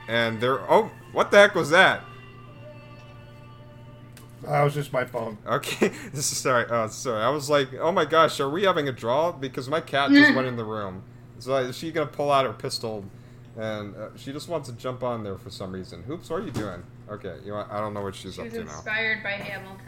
and they're oh, what the heck was that?
That was just my phone.
Okay, [laughs] this is sorry. Oh, sorry. I was like, oh my gosh, are we having a draw? Because my cat just went in the room. So is she gonna pull out her pistol? And uh, she just wants to jump on there for some reason. Hoops, what are you doing? Okay, you know, I don't know what she's
She
up to now.
inspired by Hamilton.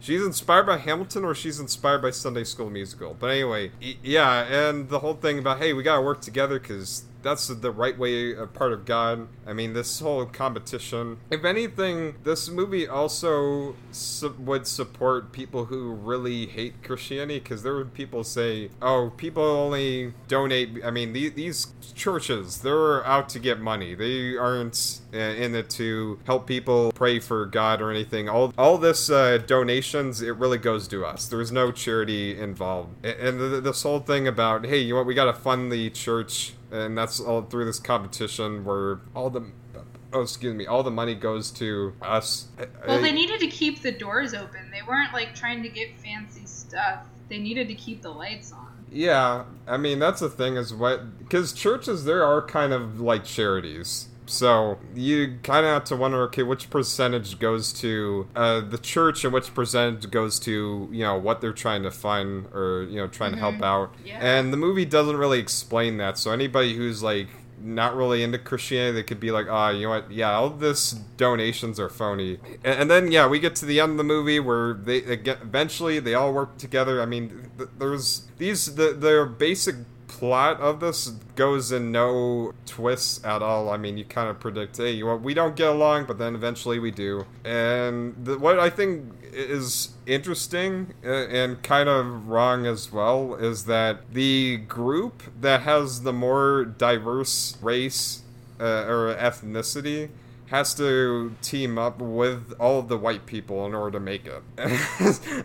She's inspired by Hamilton, or she's inspired by Sunday School Musical. But anyway, y- yeah, and the whole thing about hey, we gotta work together because that's the right way, a part of God. I mean, this whole competition. If anything, this movie also su- would support people who really hate Christianity because there would people say, oh, people only donate. I mean, the- these churches, they're out to get money. They aren't uh, in it to help people pray for God or anything. All all this uh, donations, it really goes to us. There's no charity involved, and th- this whole thing about hey, you what, we got to fund the church, and that's all through this competition where all the oh excuse me, all the money goes to us.
Well, they needed to keep the doors open. They weren't like trying to get fancy stuff. They needed to keep the lights on.
Yeah, I mean that's the thing is what because churches there are kind of like charities. So you kind of have to wonder, okay, which percentage goes to uh, the church and which percentage goes to you know what they're trying to find or you know trying to help out.
Yeah.
And the movie doesn't really explain that. So anybody who's like not really into Christianity, they could be like, ah, you know what? Yeah, all this donations are phony. And, and then yeah, we get to the end of the movie where they, eventually they all work together. I mean, th- there's these the the basic plot of this goes in no twists at all. I mean, you kind of predict, hey, know, we don't get along, but then eventually we do. And the, what I think is interesting uh, and kind of wrong as well is that the group that has the more diverse race uh, or ethnicity has to team up with all of the white people in order to make it. [laughs]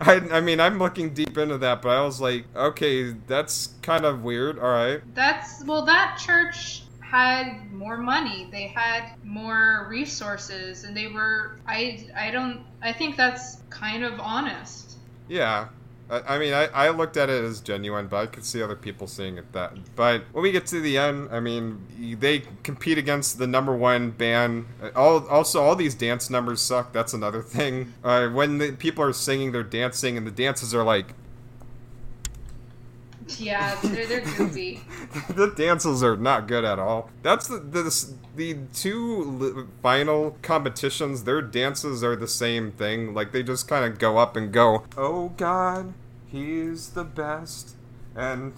I, I mean, I'm looking deep into that, but I was like, okay, that's kind of weird. All right.
That's well, that church had more money. They had more resources, and they were. I I don't. I think that's kind of honest.
Yeah. I, I mean, I, I looked at it as genuine, but I could see other people seeing it that. But when we get to the end, I mean, they compete against the number one band. All also, all these dance numbers suck. That's another thing. Uh, when the people are singing, they're dancing, and the dances are like
Yeah, they're they're goofy. [laughs]
the dances are not good at all. That's the the, the two li- final competitions. Their dances are the same thing. Like they just kind of go up and go, "Oh God, He's the best," and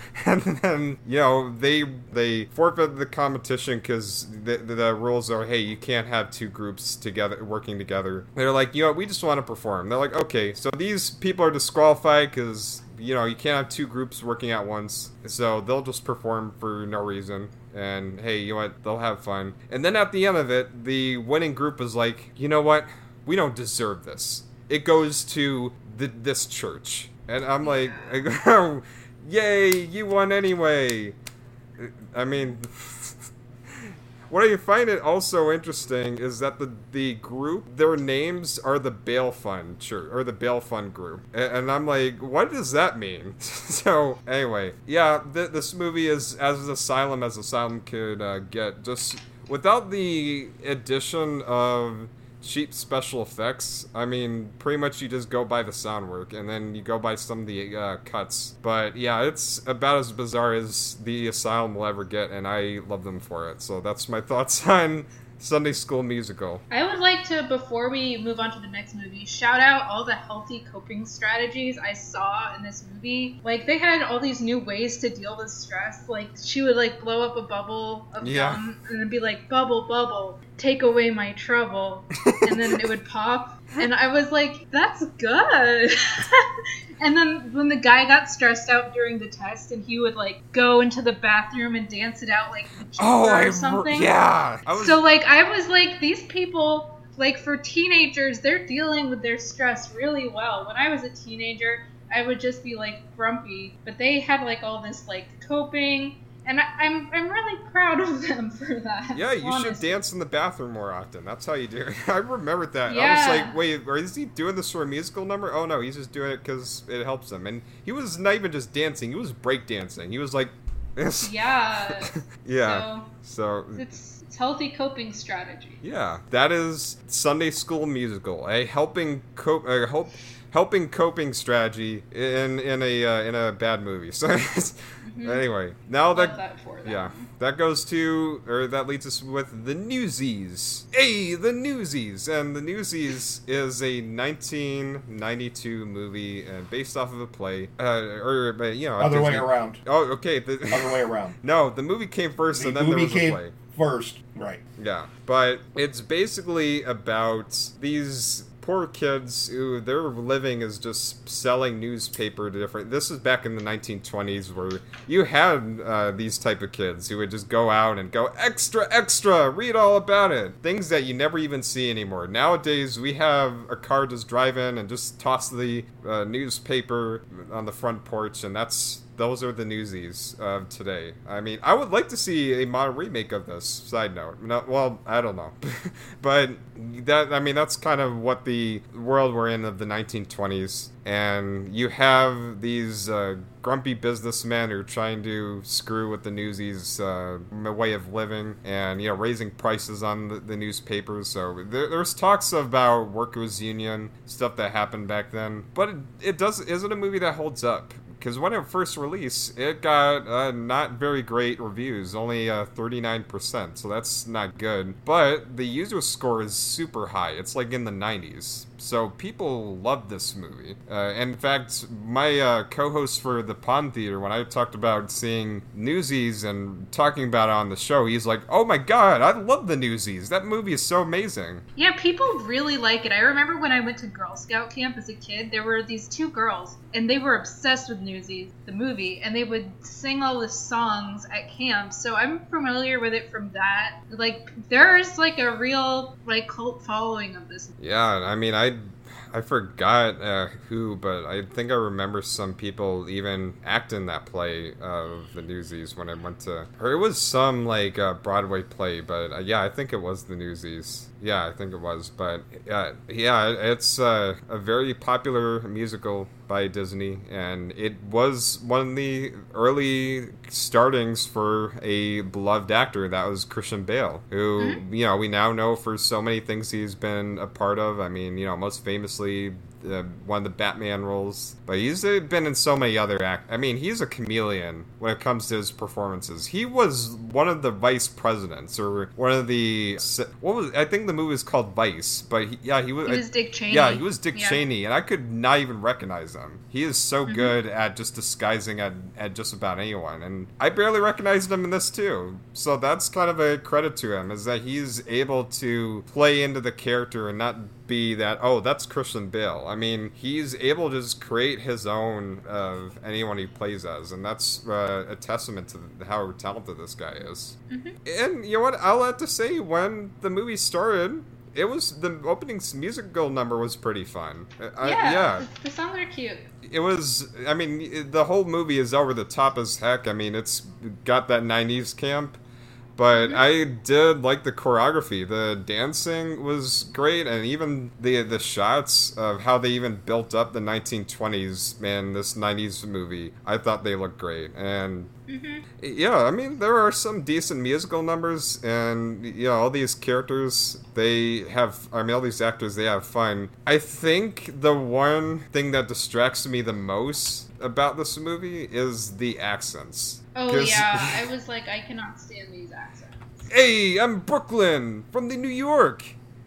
[laughs] and then you know they they forfeit the competition because the, the, rules are hey you can't have two groups together working together. They're like you know we just want to perform. They're like okay so these people are disqualified because you know you can't have two groups working at once. So they'll just perform for no reason. And hey you know what they'll have fun. And then at the end of it the winning group is like you know what we don't deserve this. It goes to the, this church. And i'm like [laughs] yay you won anyway. I mean [laughs] what I find it also interesting is that the the group their names are the bail fund church or the bail fund group. A- and i'm like what does that mean? [laughs] So anyway yeah th- this movie is as asylum as asylum could uh, get. Just without the addition of cheap special effects. I mean, pretty much you just go by the sound work and then you go by some of the uh, cuts. But yeah, it's about as bizarre as the Asylum will ever get, and I love them for it. So that's my [laughs] thoughts on Sunday School Musical.
I would like to, before we move on to the next movie, shout out all the healthy coping strategies I saw in this movie. Like they had all these new ways to deal with stress. Like she would like blow up a bubble of
Yeah.
gum and then be like, "Bubble, bubble, take away my trouble," and then it would pop. And I was like, "That's good." [laughs] and then when the guy got stressed out during the test, and he would like go into the bathroom and dance it out like
Oh, I
or something.
yeah. I was
So like I was like these people like for teenagers they're dealing with their stress really well. When I was a teenager, I would just be like grumpy, but they had like all this like coping and I, I'm I'm really proud of them [laughs] for that.
Yeah, you
honestly.
should dance in the bathroom more often. That's how you do it. [laughs] I remembered that. I was like, wait, is he doing this for a musical number? Oh no, he's just doing it because it helps him. And he was not even just dancing; he was break dancing. He was like, this. [laughs]
Yeah.
yeah.
So
So
it's it's healthy coping strategy.
yeah, that is Sunday School Musical, a helping cope, a help, helping coping strategy in in a uh, in a bad movie. So anyway, now that
that for them.
Yeah, that goes to, or that leads us with the Newsies. Hey, the Newsies, and the Newsies is a 1992 movie and based off of a play, uh, or uh, you know,
Other way
Disney-
around.
Oh, okay. The, [laughs]
Other way around.
no, the movie came first,
The
and then there
movie
was a play.
first, right?
Yeah, but it's basically about these poor kids who their living is just selling newspaper to different. This is back in the 1920s where you had uh, these type of kids who would just go out and go extra, extra, read all about it. Things that you never even see anymore. Nowadays, we have a car just drive in and just toss the uh, newspaper on the front porch, and that's those are the newsies of today. I mean, I would like to see a modern remake of this. Side note, no, well, I don't know, [laughs] but that I mean, that's kind of what the world we're in of the 1920s, and you have these uh, grumpy businessmen who are trying to screw with the newsies' uh, way of living, and you know, raising prices on the, the newspapers. So there, there's talks about workers' union stuff that happened back then, but it, it does isn't a movie that holds up because when it first released, it got uh, not very great reviews, only uh, 39%, so that's not good. But the user score is super high. It's like in the 90s. So people love this movie. Uh, in fact, my uh, co-host for the Pond Theater, when I talked about seeing Newsies and talking about it on the show, he's like, "Oh my god, I love the Newsies. That movie is so amazing."
Yeah, people really like it. I remember when I went to Girl Scout camp as a kid, there were these two girls, and they were obsessed with Newsies, the movie, and they would sing all the songs at camp. So I'm familiar with it from that. Like, there's like a real like cult following of this.
Yeah, I mean, I I forgot uh, who, but I think I remember some people even acting that play of the Newsies when I went to. Or it was some like uh, Broadway play, but uh, yeah, I think it was the Newsies. Yeah, I think it was. But uh, yeah, it's uh, a very popular musical by Disney, and it was one of the early startings for a beloved actor that was Christian Bale, who you know we now know for so many things he's been a part of. I mean, you know, most famously uh, one of the Batman roles, but he's been in so many other act. I mean, he's a chameleon when it comes to his performances. He was one of the vice presidents, or one of the what was I think the movie is called Vice, but he, yeah, he was.
He was Dick Cheney.
Yeah, he was Dick
Yeah.
Cheney, and I could not even recognize him. He is so
Mm-hmm.
good at just disguising at, at just about anyone, and I barely recognized him in this too. So that's kind of a credit to him, is that he's able to play into the character and not be that oh that's Christian Bale. I mean he's able to just create his own of anyone he plays as, and that's uh, a testament to how talented this guy is. And you know what? I'll have to say when the movie started. It was the opening musical number was pretty fun. I,
yeah,
yeah,
The, the songs are cute.
it was i mean the whole movie is over the top as heck i mean it's got that 90s camp but i did like the choreography the dancing was great and even the the shots of how they even built up the 1920s man this 90s movie i thought they looked great and mm-hmm. yeah, I mean there are some decent musical numbers, and you know all these characters they have. I mean all these actors they have fun. I think the one thing that distracts me the most about this movie is the accents.
Oh yeah, [laughs] I was like, I cannot stand these accents.
hey, I'm Brooklyn from the New York.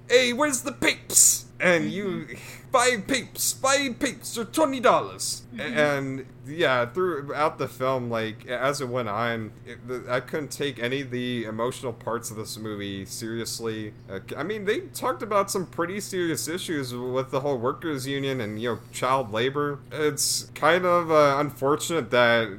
Hey, where's the papes? And you, mm-hmm. Five peeps, five peeps or twenty dollars. And yeah, throughout the film, like as it went on, it, I couldn't take any of the emotional parts of this movie seriously. Uh, I mean, they talked about some pretty serious issues with the whole workers' union and you know child labor. It's kind of uh, unfortunate that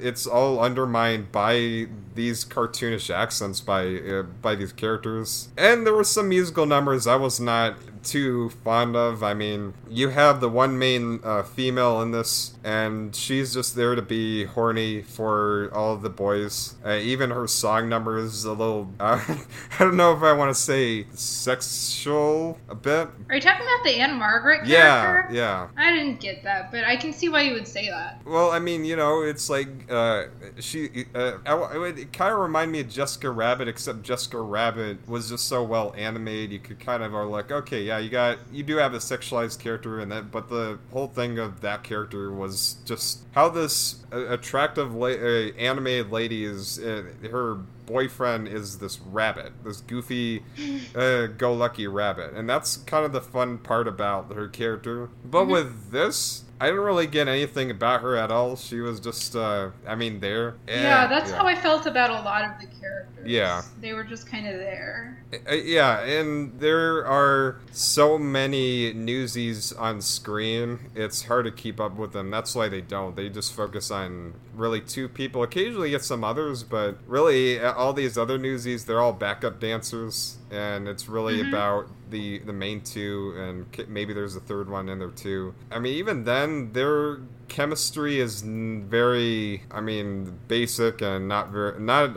it's all undermined by these cartoonish accents by uh, by these characters. And there were some musical numbers I was not too fond of. I mean, you have the one main uh, female in this, and she's just there to be horny for all of the boys. Uh, even her song number is a little, uh, [laughs] I don't know if I want to say sexual a bit.
Are you talking about the Ann-Margret character?
yeah. yeah.
I didn't get that, but I can see why you would say that.
Well, I mean, you know, it's like uh, she. Uh, I, I would, it kind of remind me of Jessica Rabbit, except Jessica Rabbit was just so well animated. You could kind of are like, okay, yeah, you got, you do have a sexualized character in that, but the whole thing of that character was just how this attractive la- uh, animated lady is. Uh, her boyfriend is this rabbit, this goofy, [laughs] uh, go lucky rabbit, and that's kind of the fun part about her character. But with this, I didn't really get anything about her at all. She was just, uh, I mean, there.
yeah, that's how I felt about a lot of the characters.
Yeah.
They were just kind of there.
Uh, yeah, and there are so many newsies on screen. It's hard to keep up with them. That's why they don't. They just focus on really two people. Occasionally get some others, but really uh, all these other newsies, they're all backup dancers, and it's really
Mhm.
about the the main two, and maybe there's a third one in there too. I mean, even then, their chemistry is very, I mean, basic and not very not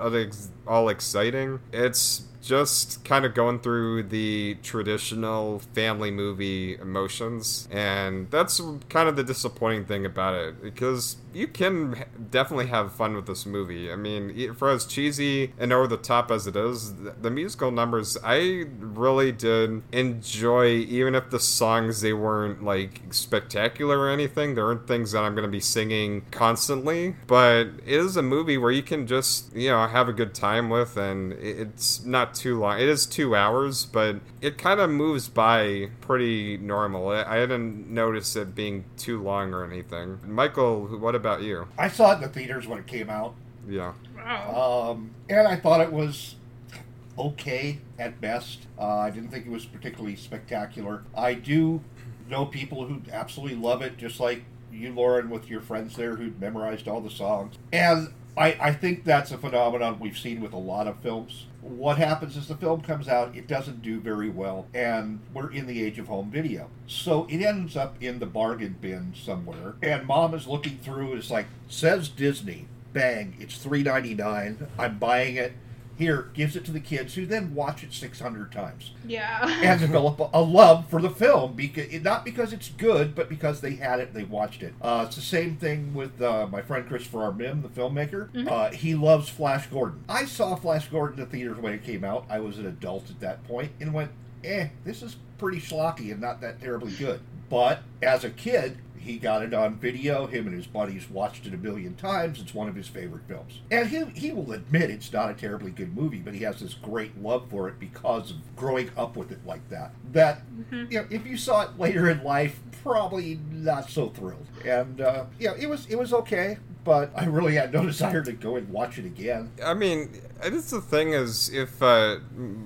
all exciting. It's just kind of going through the traditional family movie emotions and that's kind of the disappointing thing about it because you can definitely have fun with this movie. I mean for as cheesy and over the top as it is the musical numbers i really did enjoy even if the songs they weren't like spectacular or anything there aren't things that i'm going to be singing constantly but it is a movie where you can just you know have a good time with and it's not too long it is two hours but it kind of moves by pretty normal i I didn't notice it being too long or anything michael what about you
I saw it in the theaters when it came out,
yeah
Wow.
um, and I thought it was okay at best. Uh, I didn't think it was particularly spectacular. I do know people who absolutely love it, just like you, Lauren, with your friends there who memorized all the songs. And I, I think that's a phenomenon we've seen with a lot of films. What happens is the film comes out, it doesn't do very well, and we're in the age of home video. So it ends up in the bargain bin somewhere, and mom is looking through, it's like, says Disney, bang, it's three ninety nine. I'm buying it. Here, gives it to the kids who then watch it 600 times
yeah.
and [laughs] develop a, a love for the film because not because it's good, but because they had it, they watched it. Uh, it's the same thing with uh, my friend Christopher Armim, the filmmaker.
Mhm.
Uh, he loves Flash Gordon. I saw Flash Gordon in the theaters when it came out. I was an adult at that point and went, "Eh, this is pretty schlocky and not that terribly good." But as a kid, he got it on video. Him and his buddies watched it a million times. It's one of his favorite films. And he, he will admit it's not a terribly good movie, but he has this great love for it because of growing up with it like that. That,
Mhm.
you know, if you saw it later in life, probably not so thrilled. And, uh, yeah, it was, it was okay, but I really had no [laughs] desire to go and watch it again.
I mean, it's the thing is, if, uh,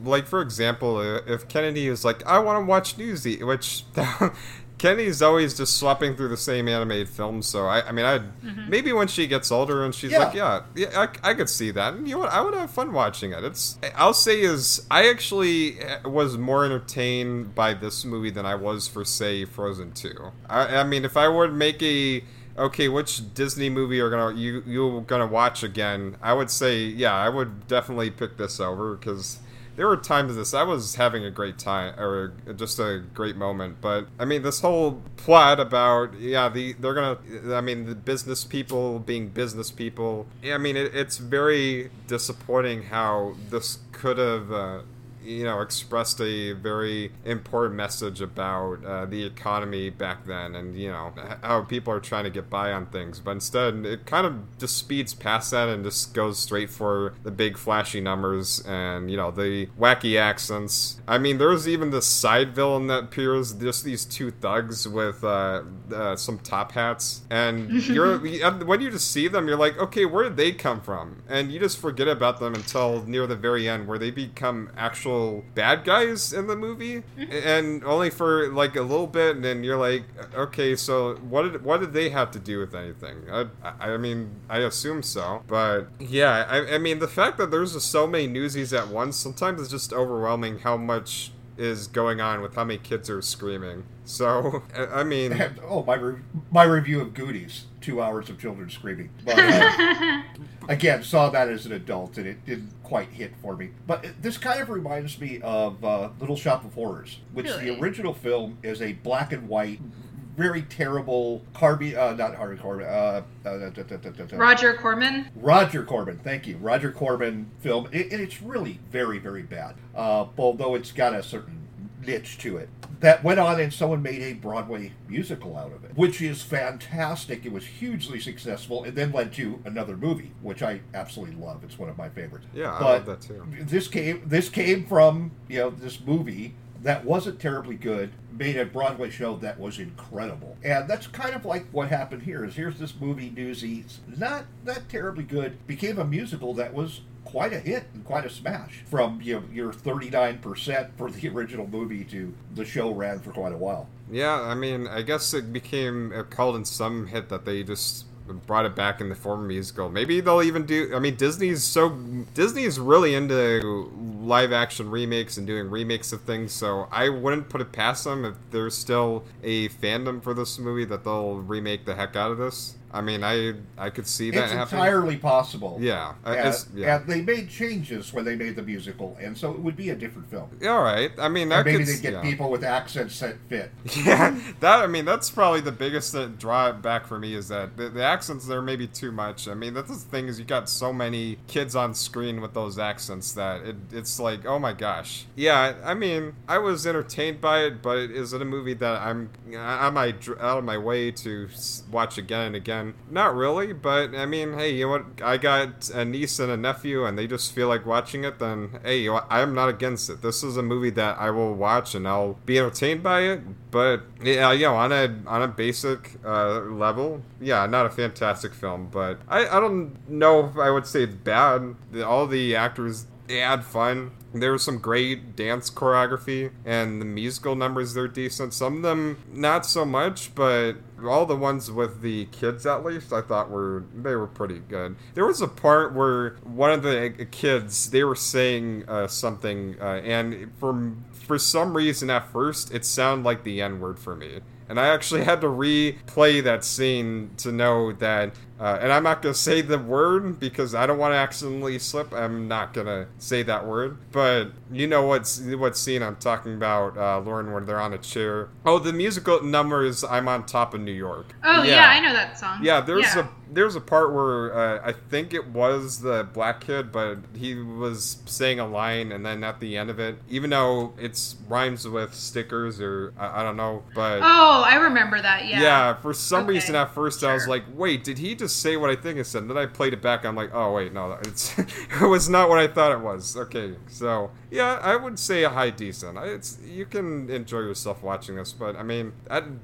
like, for example, uh, if Kennedy is like, I want to watch Newsy, which [laughs] Kennedy's always just swapping through the same animated films, so I, I mean, I
Mhm.
maybe when she gets older and she's
Yeah.
like, yeah, yeah, I, I could see that, and you know what, I would have fun watching it. It's, I'll say is, I actually uh, was more entertained by this movie than I was for, say, Frozen Two. I, I mean, if I were to make a okay, which Disney movie are gonna you you gonna watch again? I would say, yeah, I would definitely pick this over because there were times this I was having a great time or just a great moment. But I mean, this whole plot about yeah, the they're gonna I mean the business people being business people. I mean it, it's very disappointing how this could have. Uh, you know, expressed a very important message about uh, the economy back then and, you know, how people are trying to get by on things. But instead, it kind of just speeds past that and just goes straight for the big flashy numbers and, you know, the wacky accents. I mean, there's even this side villain that appears, just these two thugs with uh, uh, some top hats. And [laughs] you're, when you just see them, you're like, okay, where did they come from? And you just forget about them until near the very end where they become actual actual bad guys in the movie, mm-hmm. and only for like a little bit, and then you're like, okay, so what did what did they have to do with anything? I, I mean, I assume so, but yeah, I, I mean, the fact that there's just so many newsies at once sometimes it's just overwhelming how much is going on with how many kids are screaming. So, I [laughs] I mean,
And, [laughs] oh, my re- my review of Goonies, two hours of children screaming. But, uh, [laughs] again, saw that as an adult, and it didn't quite hit for me. But this kind of reminds me of uh, Little Shop of Horrors, which
Really?
the original film is a black and white, very terrible Carby, uh, not Harvey Corbin, uh, uh, da- da- da- da- da- da-
Roger Corman.
Roger Corbin, thank you. Roger Corbin film, it, and it's really very, very bad. Uh, although it's got a certain niche to it. That went on, and someone made a Broadway musical out of it, which is fantastic. It was hugely successful, and then led to another movie, which I absolutely love. It's one of my favorites.
Yeah, I love that too.
This came this came from you know this movie that wasn't terribly good made a broadway show that was incredible. And that's kind of like what happened here is here's this movie newsies not that terribly good became a musical that was quite a hit and quite a smash. From you know, your 39% for the [laughs] original movie to the show ran for quite a while.
Yeah, I mean, I guess it became a called in some hit that they just brought it back in the form of musical. Maybe they'll even do. I mean, Disney's so Disney's really into live action remakes and doing remakes of things. So I wouldn't put it past them if there's still a fandom for this movie that they'll remake the heck out of this. I mean, I I could see that
it's
happening.
entirely possible
Yeah, uh,
and,
yeah.
and they made changes when they made the musical and so it would be a different film
All right. I mean, that
and maybe they get
yeah.
people with accents that fit [laughs]
Yeah, that I mean that's probably the biggest uh, drawback for me is that the, the accents there may be too much. I mean that's the thing is you got so many kids on screen with those accents that it, it's like oh my gosh. Yeah, I mean I was entertained by it, but is it a movie that I'm I'm my out of my way to watch again and again? Not really, but I mean hey, you know what? I got a niece and a nephew, and they just feel like watching it. Then hey, you know? I'm not against it. This is a movie that I will watch and I'll be entertained by it. But yeah, you know, on a on a basic uh, level, yeah, not a fantastic film. But I I don't know if I would say it's bad. All the actors they fun. There was some great dance choreography, and the musical numbers they're decent. Some of them not so much, but all the ones with the kids at least I thought were they were pretty good. There was a part where one of the kids they were saying uh, something, uh, and for for some reason at first it sounded like the N word for me. And I actually had to replay that scene to know that. Uh, and I'm not gonna say the word because I don't want to accidentally slip. I'm not gonna say that word, but you know what's what scene I'm talking about, uh, Lauren, where they're on a chair. Oh, the musical number is "I'm on top of New York."
Oh yeah, I know that song.
Yeah, there's
Yeah.
a there's a part where uh, I think it was the black kid, but he was saying a line, and then at the end of it, even though it's rhymes with stickers or I, I don't know, but
Oh, I remember that. Yeah.
yeah, for some
Okay,
reason at first I was like, wait, did he just say what I think it said? And then I played it back. I'm like, oh wait, no, it's [laughs] it was not what I thought it was. Okay, so yeah, I would say a high decent. It's you can enjoy yourself watching this, but I mean,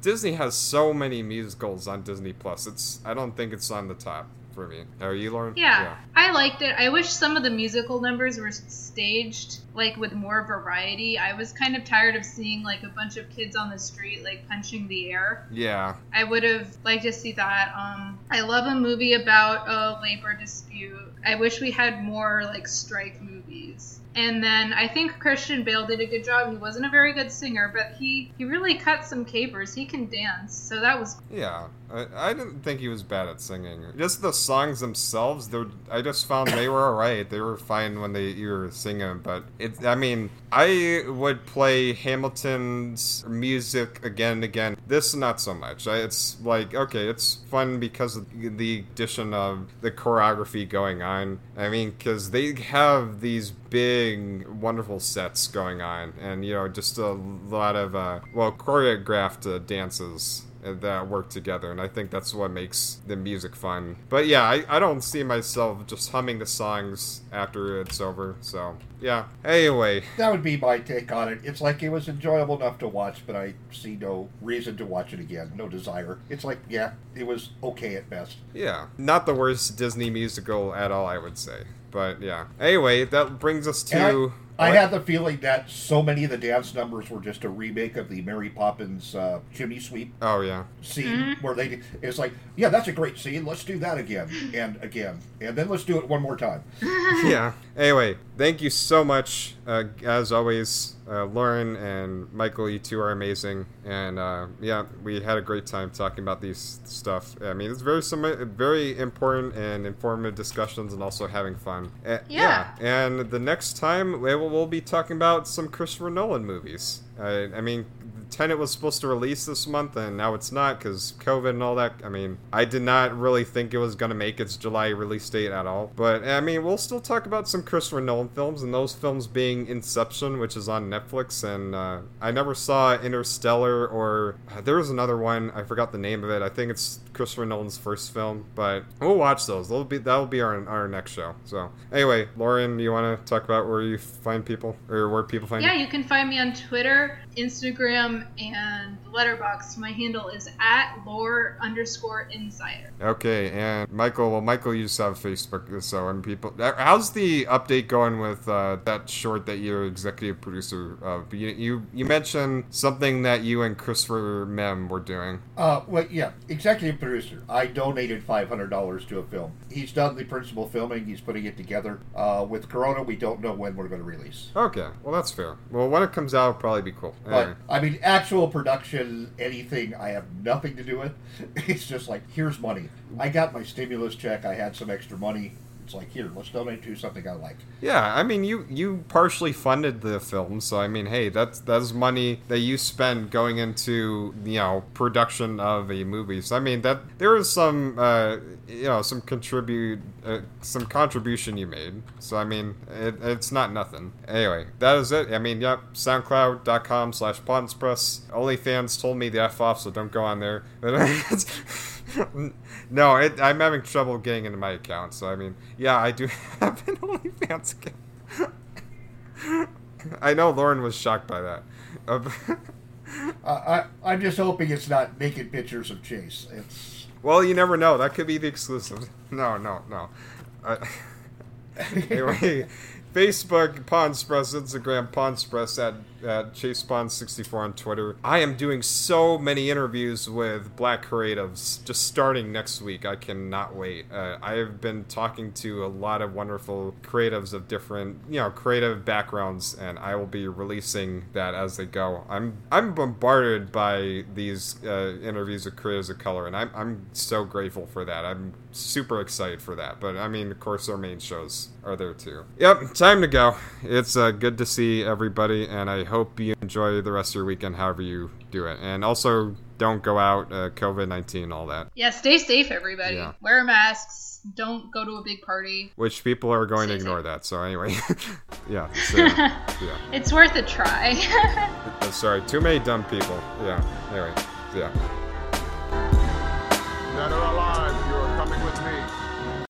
Disney has so many musicals on Disney Plus. It's I don't think it's on the top for me. Are you, Lauren?
Yeah, I liked it. I wish some of the musical numbers were staged like with more variety. I was kind of tired of seeing like a bunch of kids on the street like punching the air.
Yeah.
I would have liked to see that. Um, I love a movie about a labor dispute. I wish we had more like strike movies. And then I think Christian Bale did a good job. He wasn't a very good singer, but he he really cut some capers. He can dance, so that was
Yeah, I, I didn't think he was bad at singing. Just the songs themselves, I just found they were alright. They were fine when they you were singing, but it. I mean, I would play Hamilton's music again and again. This not so much. I, it's like okay, it's fun because of the addition of the choreography going on. I mean, because they have these big, wonderful sets going on, and you know, just a lot of uh, well choreographed uh, dances that work together and i think that's what makes the music fun but yeah I, I don't see myself just humming the songs after it's over so yeah anyway
That would be my take on it. It's like it was enjoyable enough to watch, but I see no reason to watch it again. No desire. It's like, yeah, it was okay at best.
yeah not the worst disney musical at all i would say but yeah anyway that brings us to
And I had the feeling that so many of the dance numbers were just a remake of the Mary Poppins uh, chimney sweep
Oh yeah.
scene
Mm-hmm.
where they it's like yeah that's a great scene let's do that again and again and then let's do it one more time [laughs]
yeah. Anyway, thank you so much. Uh, as always, uh, Lauren and Michael, you two are amazing, and uh, yeah, we had a great time talking about these stuff. I mean, it's very some very important and informative discussions, and also having fun. Uh,
Yeah.
And the next time we will we'll be talking about some Christopher Nolan movies. Uh, I mean, Tenet was supposed to release this month, and now it's not because COVID and all that. I mean, I did not really think it was going to make its July release date at all. But I mean, we'll still talk about some Christopher Nolan films, and those films being Inception, which is on Netflix, and uh, I never saw Interstellar, or uh, there was another one. I forgot the name of it. I think it's Christopher Nolan's first film, but we'll watch those. That'll be that'll be our our next show. So anyway, Lauren, you want to talk about where you find people or where people find
Yeah,
you?
you can find me on Twitter, Instagram, and Letterboxd. My handle is at lore underscore insider.
Okay, and Michael, well, Michael, you just have Facebook, so and people. uh, How's the update going with uh, that short that you're executive producer of? You, you you mentioned something that you and Christopher Mem were doing.
uh, well yeah executive producer I donated $500 to a film he's done the principal filming he's putting it together uh, with Corona we don't know when we're going to release
Okay, well that's fair. Well, when it comes out, it'll probably be cool.
But
Anyway. Mm.
I mean, actual production, anything, I have nothing to do with. [laughs] It's just like, here's money. I got my stimulus check. I had some extra money. It's like, here, let's donate to something I like.
Yeah, I mean, you you partially funded the film, so I mean, hey, that's that's money that you spend going into you know production of a movie. So I mean, that there is some uh, you know some contribute uh, some contribution you made. So I mean, it, it's not nothing. Anyway, that is it. I mean, yep, SoundCloud.com/slash Press. OnlyFans told me the f off, so don't go on there. [laughs] No, it, I'm having trouble getting into my account. So I mean, yeah, I do [laughs] have an OnlyFans account. [laughs] I know Lauren was shocked by that. Uh, [laughs]
I, I'm just hoping it's not naked pictures of Chase. It's
well, you never know. That could be the exclusive. No, no, no. Uh, anyway, Facebook, Pawnspress, Instagram, Pawnspress at, at ChasePawns64 on Twitter. I am doing so many interviews with black creatives just starting next week. I cannot wait. Uh, I have been talking to a lot of wonderful creatives of different, you know, creative backgrounds, and I will be releasing that as they go. I'm I'm bombarded by these uh, interviews with creatives of color, and I'm I'm so grateful for that. I'm super excited for that. But I mean, of course, our main shows are there too. Yep, time to go. It's uh, good to see everybody, and I hope you enjoy the rest of your weekend, however you do it. And also, don't go out, uh, COVID 19, all that.
Yeah, stay safe, everybody.
Yeah.
Wear masks. Don't go to a big party.
Which people are going
stay to
ignore
safe.
that. So, anyway, [laughs] yeah, [laughs] so, yeah.
It's worth a try. [laughs]
Uh, sorry, too many dumb people. Yeah, anyway, yeah. Alive.